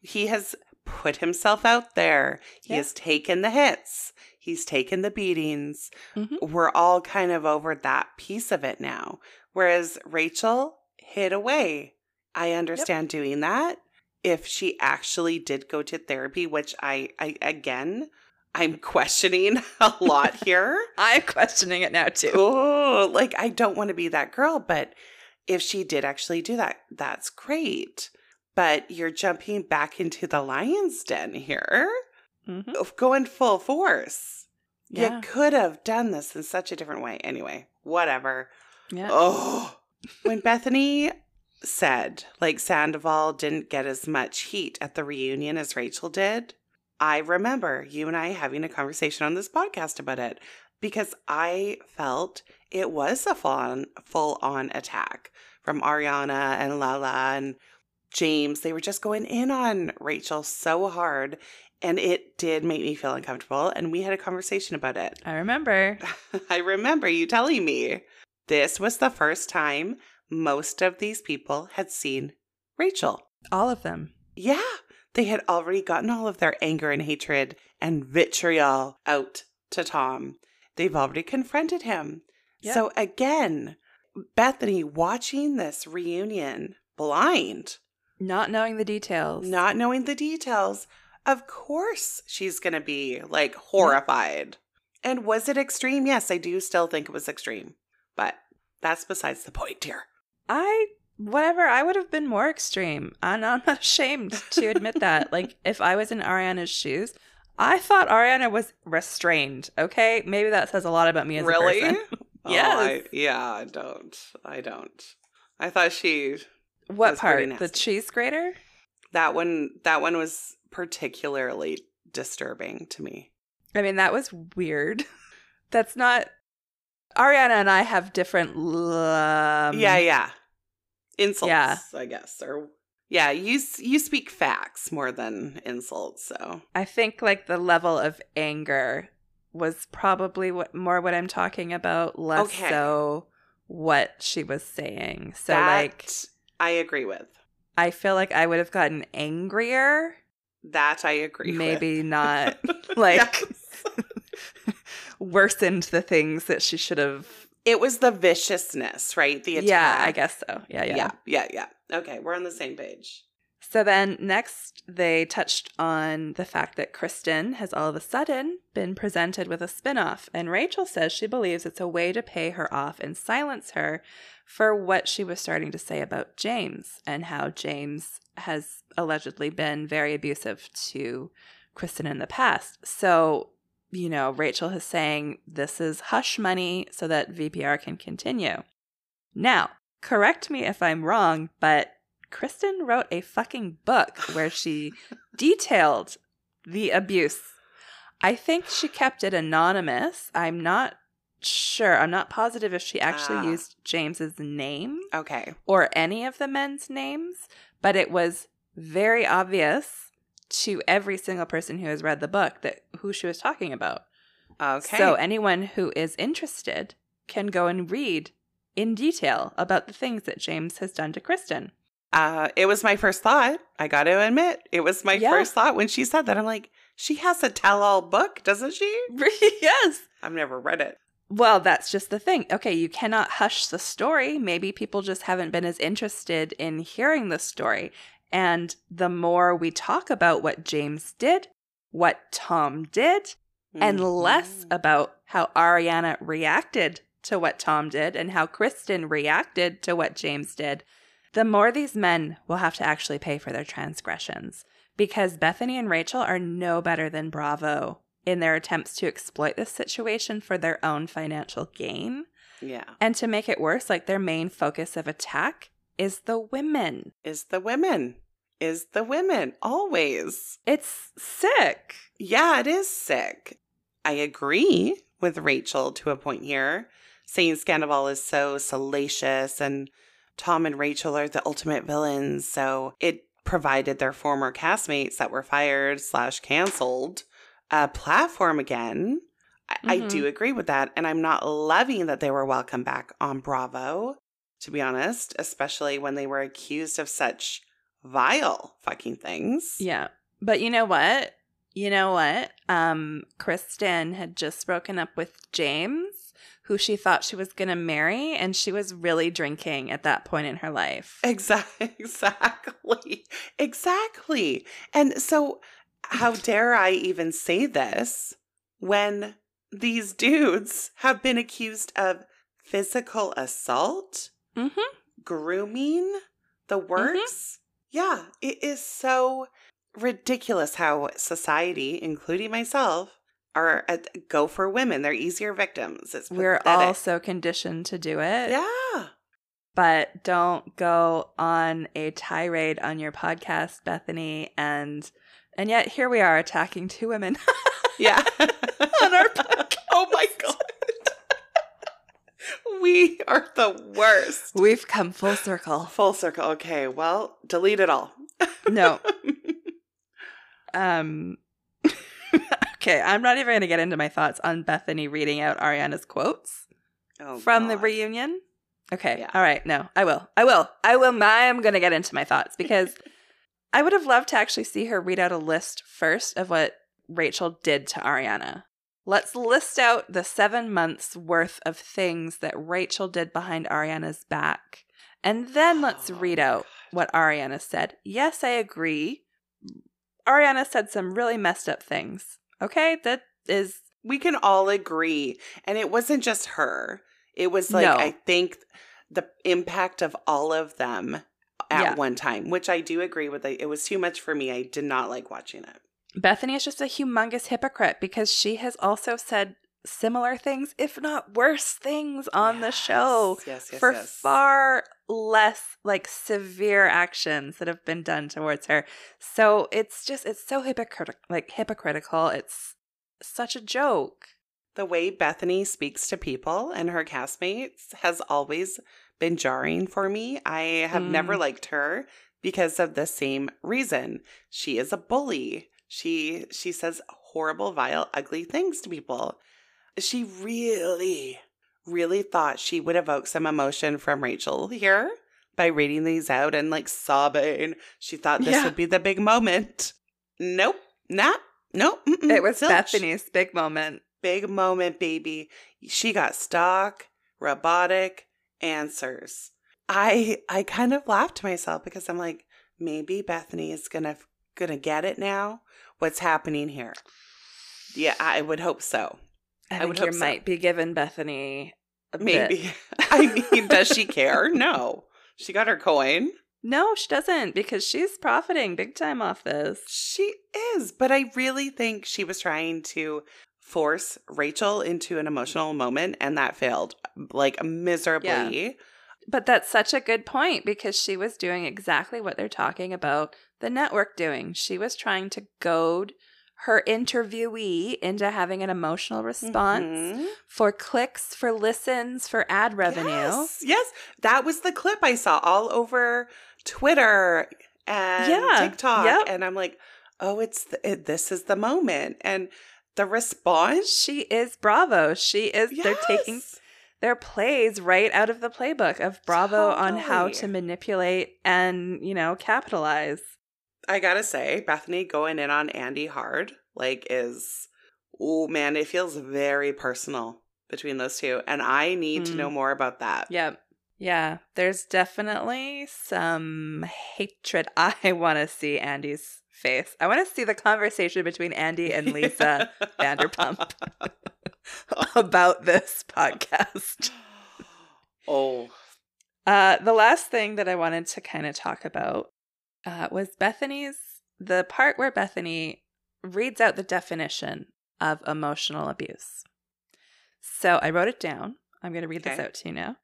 Speaker 1: He has put himself out there. He
Speaker 2: Yeah.
Speaker 1: has taken the hits. He's taken the beatings.
Speaker 2: Mhm.
Speaker 1: We're all kind of over that piece of it now. Whereas Rachel hid away. I understand doing that. If she actually did go to therapy, which I, I again, I'm questioning a lot here.
Speaker 2: I'm questioning it now too.
Speaker 1: Oh, like I don't want to be that girl, but if she did actually do that, that's great. But you're jumping back into the lion's den here, mm-hmm. going full force.
Speaker 2: Yeah.
Speaker 1: You could have done this in such a different way. Anyway, whatever.
Speaker 2: Yeah.
Speaker 1: Oh, when Bethenny said like Sandoval didn't get as much heat at the reunion as Rachel did, I remember you and I having a conversation on this podcast about it because I felt it was a full on, full on attack from Ariana and Lala and James. They were just going in on Rachel so hard. And it did make me feel uncomfortable. And we had a conversation about it.
Speaker 2: I remember.
Speaker 1: I remember you telling me this was the first time most of these people had seen Rachel.
Speaker 2: All of them.
Speaker 1: Yeah, they had already gotten all of their anger and hatred and vitriol out to Tom. They've already confronted him.
Speaker 2: Yeah.
Speaker 1: So again, Bethenny watching this reunion blind,
Speaker 2: Not knowing the details.
Speaker 1: not knowing the details, of course she's going to be like horrified. And was it extreme? Yes, I do still think it was extreme. But that's besides the point here.
Speaker 2: I whatever, I would have been more extreme. And I'm not ashamed to admit that. Like if I was in Ariana's shoes, I thought Ariana was restrained. Okay? Maybe that says a lot about me as a person.
Speaker 1: Oh,
Speaker 2: Yes.
Speaker 1: I, yeah, I don't. I don't. I thought she
Speaker 2: What part? The cheese grater?
Speaker 1: that one that one was particularly disturbing to me.
Speaker 2: I mean, that was weird. That's not Ariana and I have different um,
Speaker 1: yeah, yeah. Insults,
Speaker 2: yeah.
Speaker 1: I guess. Or yeah, you you speak facts more than insults, so.
Speaker 2: I think like the level of anger was probably what more what I'm talking about, less
Speaker 1: Okay.
Speaker 2: so what she was saying. So
Speaker 1: that
Speaker 2: like
Speaker 1: I agree with.
Speaker 2: I feel like I would have gotten angrier,
Speaker 1: That I agree with.
Speaker 2: maybe not like. worsened the things that she should have.
Speaker 1: It was the viciousness, right? The attack.
Speaker 2: Yeah, I guess so. Yeah, yeah.
Speaker 1: Yeah, yeah, yeah. Okay, we're on the same page.
Speaker 2: So then next, they touched on the fact that Kristen has all of a sudden been presented with a spinoff, and Rachel says she believes it's a way to pay her off and silence her for what she was starting to say about James and how James has allegedly been very abusive to Kristen in the past. So, you know, Rachel is saying this is hush money so that VPR can continue. Now, correct me if I'm wrong, but Kristen wrote a fucking book where she detailed the abuse. I think she kept it anonymous. I'm not sure. I'm not positive if she actually
Speaker 1: Ah.
Speaker 2: used James's name
Speaker 1: Okay.
Speaker 2: or any of the men's names, but it was very obvious to every single person who has read the book that who she was talking about.
Speaker 1: Okay.
Speaker 2: So anyone who is interested can go and read in detail about the things that James has done to Kristen.
Speaker 1: Uh, it was my first thought. I got to admit, it was my
Speaker 2: Yeah.
Speaker 1: first thought when she said that. I'm like, she has a tell-all book, doesn't she?
Speaker 2: yes.
Speaker 1: I've never read it.
Speaker 2: Well, that's just the thing. Okay, you cannot hush the story. Maybe people just haven't been as interested in hearing the story. And the more we talk about what James did, what Tom did, and less
Speaker 1: Mhm.
Speaker 2: about how Ariana reacted to what Tom did and how Kristen reacted to what James did, the more these men will have to actually pay for their transgressions. Because Bethenny and Rachel are no better than Bravo in their attempts to exploit this situation for their own financial gain.
Speaker 1: yeah.
Speaker 2: And to make it worse, like their main focus of attack is the women.
Speaker 1: Is the women. Is the women. Always.
Speaker 2: It's sick.
Speaker 1: Yeah, it is sick. I agree with Rachel to a point here, saying Scandoval is so salacious and Tom and Rachel are the ultimate villains. So it provided their former castmates that were fired slash canceled a platform again. I, I
Speaker 2: Mhm.
Speaker 1: do agree with that. And I'm not loving that they were welcome back on Bravo, to be honest, especially when they were accused of such vile fucking things.
Speaker 2: Yeah. But you know what? You know what? Um, Kristen had just broken up with James, who she thought she was going to marry, and she was really drinking at that point in her life.
Speaker 1: Exactly. Exactly. Exactly. And so, how dare I even say this when these dudes have been accused of physical assault,
Speaker 2: Mm-hmm.
Speaker 1: grooming, the works? Yeah, it is so ridiculous how society, including myself, are at, go for women. They're easier victims. It's
Speaker 2: We're
Speaker 1: pathetic.
Speaker 2: all so conditioned to do it.
Speaker 1: yeah.
Speaker 2: But don't go on a tirade on your podcast, Bethenny, and and yet here we are attacking two women
Speaker 1: Yeah.
Speaker 2: on our podcast.
Speaker 1: Oh my god. we are the worst.
Speaker 2: We've come full circle.
Speaker 1: Full circle. Okay, well, delete it all.
Speaker 2: No. Um Okay, I'm not even going to get into my thoughts on Bethenny reading out Ariana's quotes
Speaker 1: Oh,
Speaker 2: from the reunion. Okay.
Speaker 1: Yeah.
Speaker 2: All right. No, I will. I will. I will. I am going to get into my thoughts because I would have loved to actually see her read out a list first of what Rachel did to Ariana. Let's list out the seven months worth of things that Rachel did behind Ariana's back. And then let's
Speaker 1: Oh,
Speaker 2: read out what Ariana said. Yes, I agree. Ariana said some really messed up things. Okay? That is
Speaker 1: We can all agree. And it wasn't just her. It was like,
Speaker 2: No.
Speaker 1: I think the impact of all of them at
Speaker 2: Yeah.
Speaker 1: one time, which I do agree with. It was too much for me. I did not like watching it.
Speaker 2: Bethenny is just a humongous hypocrite because she has also said similar things, if not worse things, on the show
Speaker 1: Yes, yes,
Speaker 2: for
Speaker 1: yes.
Speaker 2: far less like severe actions that have been done towards her. So it's just it's so hypocritical, like hypocritical. It's such a joke.
Speaker 1: The way Bethenny speaks to people and her castmates has always been jarring for me. I have
Speaker 2: Mm.
Speaker 1: never liked her because of the same reason. She is a bully. She she says horrible, vile, ugly things to people. She really really thought she would evoke some emotion from Rachel here by reading these out and like sobbing. She thought this
Speaker 2: Yeah.
Speaker 1: would be the big moment. Nope. Nah. Nope.
Speaker 2: It was
Speaker 1: zilch
Speaker 2: Bethenny's big moment.
Speaker 1: big moment, baby. She got stock, robotic answers. I I kind of laughed to myself because I'm like, maybe Bethenny is gonna gonna get it now. What's happening here? Yeah, I would hope so.
Speaker 2: I,
Speaker 1: I
Speaker 2: think
Speaker 1: would
Speaker 2: you
Speaker 1: hope so.
Speaker 2: might be giving Bethenny.
Speaker 1: Maybe. I mean, does she care? No. She got her coin.
Speaker 2: No, she doesn't because she's profiting big time off this.
Speaker 1: She is, but I really think she was trying to force Rachel into an emotional moment and that failed like miserably.
Speaker 2: But that's such a good point because she was doing exactly what they're talking about the network doing. She was trying to goad her interviewee into having an emotional response
Speaker 1: Mhm.
Speaker 2: for clicks, for listens, for ad revenue.
Speaker 1: Yes, yes, that was the clip I saw all over Twitter and
Speaker 2: Yeah,
Speaker 1: TikTok,
Speaker 2: yep.
Speaker 1: and I'm like, oh, it's the, it, this is the moment, and the response.
Speaker 2: She is Bravo. She is, they're taking their plays right out of the playbook of Bravo on how to manipulate and, you know, capitalize.
Speaker 1: I gotta say, Bethenny going in on Andy hard, like, is oh man, it feels very personal between those two, and I need to
Speaker 2: Mm.
Speaker 1: know more about that.
Speaker 2: Yep. Yeah, there's definitely some hatred. I want to see Andy's face. I want to see the conversation between Andy and Lisa Vanderpump about this podcast.
Speaker 1: Oh.
Speaker 2: Uh, the last thing that I wanted to kind of talk about uh, was Bethenny's, the part where Bethenny reads out the definition of emotional abuse. So I wrote it down. I'm going to read this out to you now.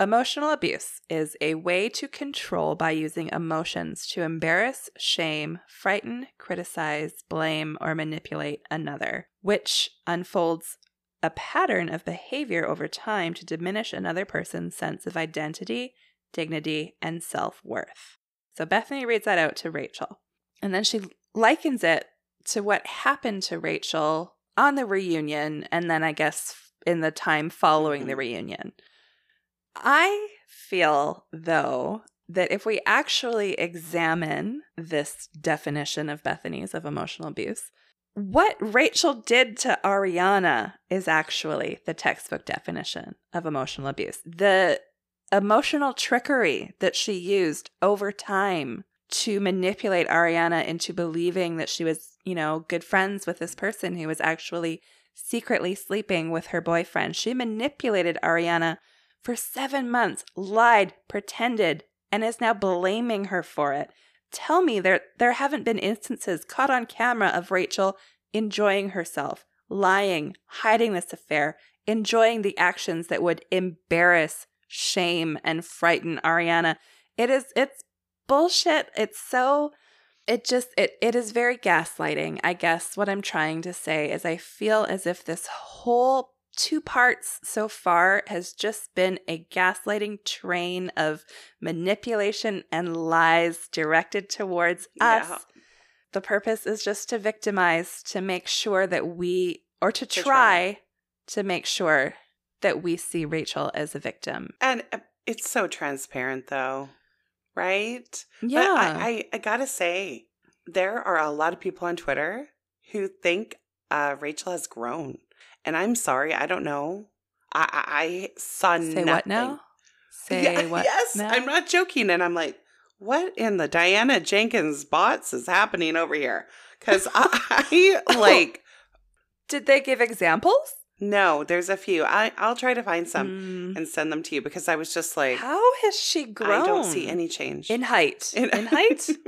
Speaker 2: Emotional abuse is a way to control by using emotions to embarrass, shame, frighten, criticize, blame, or manipulate another, which unfolds a pattern of behavior over time to diminish another person's sense of identity, dignity, and self worth. So Bethenny reads that out to Rachel. And then she likens it to what happened to Rachel on the reunion, and then I guess in the time following the
Speaker 1: Mhm.
Speaker 2: reunion. I feel, though, that if we actually examine this definition of Bethenny's of emotional abuse, what Rachel did to Ariana is actually the textbook definition of emotional abuse. The emotional trickery that she used over time to manipulate Ariana into believing that she was, you know, good friends with this person who was actually secretly sleeping with her boyfriend. She manipulated Ariana for seven months, lied, pretended, and is now blaming her for it. Tell me there there haven't been instances caught on camera of Rachel enjoying herself, lying, hiding this affair, enjoying the actions that would embarrass, shame, and frighten Ariana. It is it's bullshit. It's so it just it it is very gaslighting. I guess what I'm trying to say is I feel as if this whole two parts so far has just been a gaslighting train of manipulation and lies directed towards
Speaker 1: Yeah.
Speaker 2: us. The purpose is just to victimize, to make sure that we, or to
Speaker 1: To
Speaker 2: try,
Speaker 1: try.
Speaker 2: to make sure that we see Rachel as a victim.
Speaker 1: And uh, it's so transparent, though, right?
Speaker 2: Yeah.
Speaker 1: But I, I, I gotta say, there are a lot of people on Twitter who think uh, Rachel has grown. And I'm sorry, I don't know. I, I, I saw
Speaker 2: Say
Speaker 1: nothing.
Speaker 2: what now? Say
Speaker 1: Yeah,
Speaker 2: what?
Speaker 1: Yes,
Speaker 2: now?
Speaker 1: I'm not joking. And I'm like, what in the Diana Jenkins bots is happening over here? Because I, I like,
Speaker 2: Did they give examples?
Speaker 1: No, there's a few. I, I'll try to find some
Speaker 2: Mm.
Speaker 1: and send them to you because I was just like,
Speaker 2: How has she grown?
Speaker 1: I don't see any change.
Speaker 2: in height. In, height?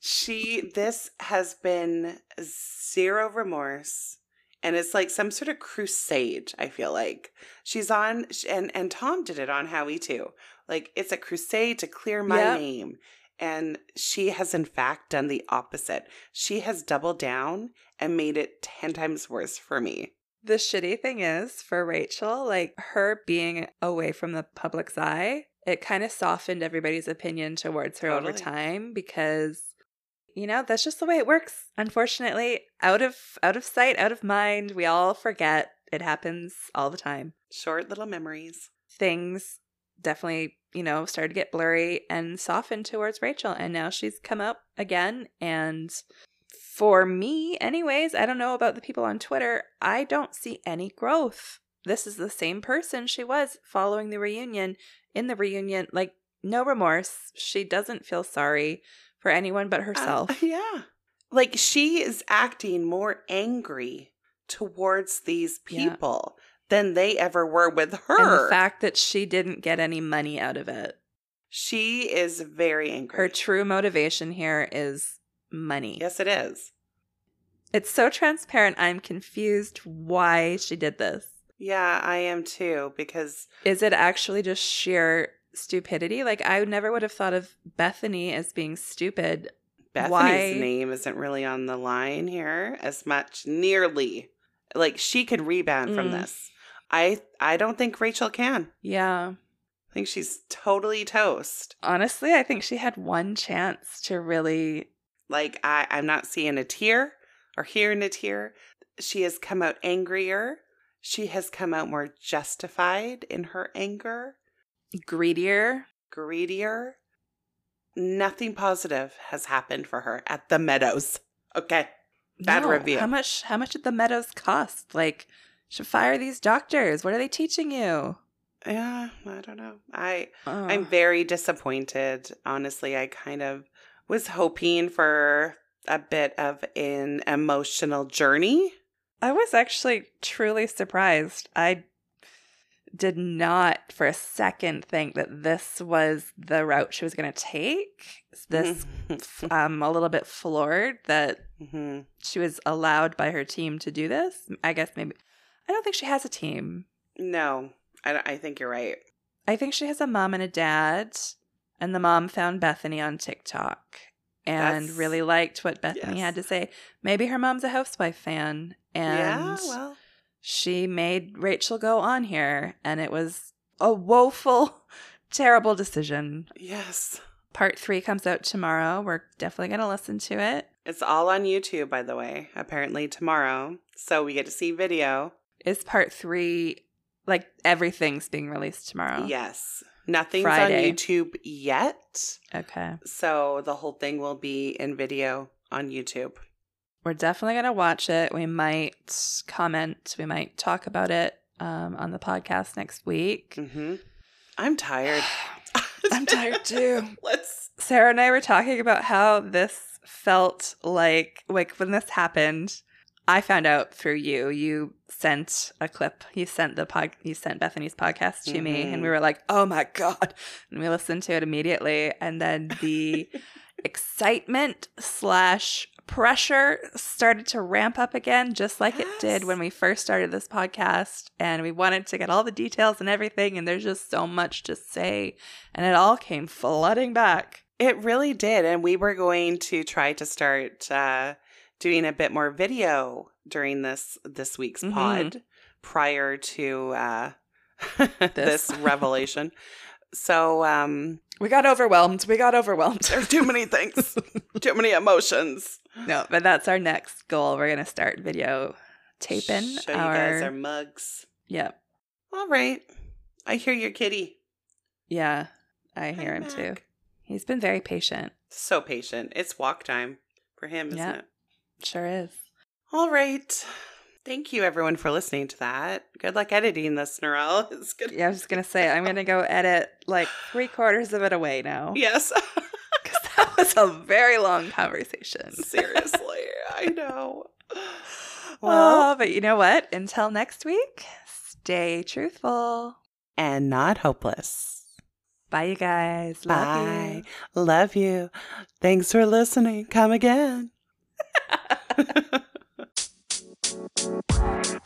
Speaker 1: she this has been zero remorse and it's like some sort of crusade i feel like she's on and and tom did it on howie too like it's a crusade to clear my
Speaker 2: Yep.
Speaker 1: name and she has in fact done the opposite she has doubled down and made it 10 times worse for me
Speaker 2: The shitty thing is for Rachel, like her being away from the public's eye, it kind of softened everybody's opinion towards her over time because you know, that's just the way it works. Unfortunately, out of out of sight, out of mind, we all forget. It happens all the time.
Speaker 1: short little memories
Speaker 2: Things definitely, you know, started to get blurry and softened towards Rachel and now she's come up again and for me, anyways, I don't know about the people on Twitter. I don't see any growth. This is the same person she was following the reunion. In the reunion, like, no remorse. She doesn't feel sorry for anyone but
Speaker 1: Uh,
Speaker 2: herself.
Speaker 1: yeah. Like she is acting more angry towards these
Speaker 2: Yeah.
Speaker 1: Than they ever were with her.
Speaker 2: and the fact that she didn't get any money out of it.
Speaker 1: she is very angry.
Speaker 2: Her true motivation here is money.
Speaker 1: yes, it is.
Speaker 2: It's so transparent. I'm confused why she did this.
Speaker 1: Yeah, I am too because
Speaker 2: Is it actually just sheer stupidity? Like, I never would have thought of Bethenny as being stupid.
Speaker 1: Bethenny's
Speaker 2: Why-
Speaker 1: name isn't really on the line here as much nearly. Like she could rebound from
Speaker 2: Mm.
Speaker 1: this. I I don't think Rachel can.
Speaker 2: Yeah.
Speaker 1: I think she's totally toast.
Speaker 2: Honestly, I think she had one chance to really.
Speaker 1: Like I, I'm not seeing a tear or hearing a tear. She has come out angrier. She has come out more justified in her anger,
Speaker 2: Greedier.
Speaker 1: greedier. Nothing positive has happened for her at the Meadows. Okay. Bad
Speaker 2: No,
Speaker 1: review.
Speaker 2: How much? How much did the meadows cost? Like, should fire these doctors. What are they teaching you?
Speaker 1: yeah, I don't know. I. I'm very disappointed. Honestly, I kind of was hoping for a bit of an emotional journey.
Speaker 2: I was actually truly surprised. I did not for a second think that this was the route she was going to take. This, I'm a little bit floored that
Speaker 1: Mhm.
Speaker 2: she was allowed by her team to do this. I guess maybe. I don't think she has a team.
Speaker 1: No, I, I think you're right.
Speaker 2: I think she has a mom and a dad, and the mom found Bethenny on TikTok and
Speaker 1: That's-
Speaker 2: really liked what Bethenny
Speaker 1: yes.
Speaker 2: had to say. Maybe her mom's a housewife fan, and
Speaker 1: yeah, well,
Speaker 2: she made Rachel go on here, and it was a woeful, terrible decision.
Speaker 1: yes.
Speaker 2: Part three comes out tomorrow. We're definitely going to listen to it.
Speaker 1: It's all on YouTube, by the way, apparently tomorrow. So we get to see video.
Speaker 2: Is part three like everything's being released tomorrow?
Speaker 1: Yes. Nothing's
Speaker 2: Friday.
Speaker 1: on YouTube yet.
Speaker 2: Okay.
Speaker 1: So the whole thing will be in video on YouTube.
Speaker 2: We're definitely going to watch it. We might comment, we might talk about it um, on the podcast next week.
Speaker 1: hmm I'm tired.
Speaker 2: I'm tired too.
Speaker 1: Let's.
Speaker 2: Sarah and I were talking about how this felt like like when this happened. I found out through you. You sent a clip. You sent the pod. You sent Bethenny's podcast to me, and we
Speaker 1: Mhm.
Speaker 2: were like, "Oh my god!" And we listened to it immediately. And then the excitement slash pressure started to ramp up again, just like it did when we first started this podcast. And we wanted to get all the details and everything. And there's just so much to say, and it all came flooding back.
Speaker 1: It really did. And we were going to try to start uh, doing a bit more video during this this week's
Speaker 2: Mhm.
Speaker 1: pod prior to uh, this.
Speaker 2: This.
Speaker 1: revelation. So um,
Speaker 2: We got overwhelmed. We got overwhelmed.
Speaker 1: there's too many things, too many emotions.
Speaker 2: no, but that's our next goal. We're gonna start video taping
Speaker 1: Show you
Speaker 2: our.
Speaker 1: guys our mugs.
Speaker 2: Yep.
Speaker 1: All right. I hear your kitty.
Speaker 2: Yeah, I hear
Speaker 1: Hi,
Speaker 2: him too. He's been very patient.
Speaker 1: So patient. It's walk time for him, isn't
Speaker 2: Yeah.
Speaker 1: it?
Speaker 2: Sure is.
Speaker 1: All right. Thank you, everyone, for listening to that. Good luck editing this, Narelle. It's good.
Speaker 2: Yeah, I was just gonna say I'm gonna go edit like three quarters of it away now.
Speaker 1: Yes.
Speaker 2: 'Cause that was a very long conversation.
Speaker 1: Seriously. I know. Well,
Speaker 2: Oh, but you know what? Until next week, stay truthful.
Speaker 1: and not hopeless.
Speaker 2: Bye, you guys. Love
Speaker 1: Bye.
Speaker 2: you.
Speaker 1: Love you. Thanks for listening. Come again. Thank you.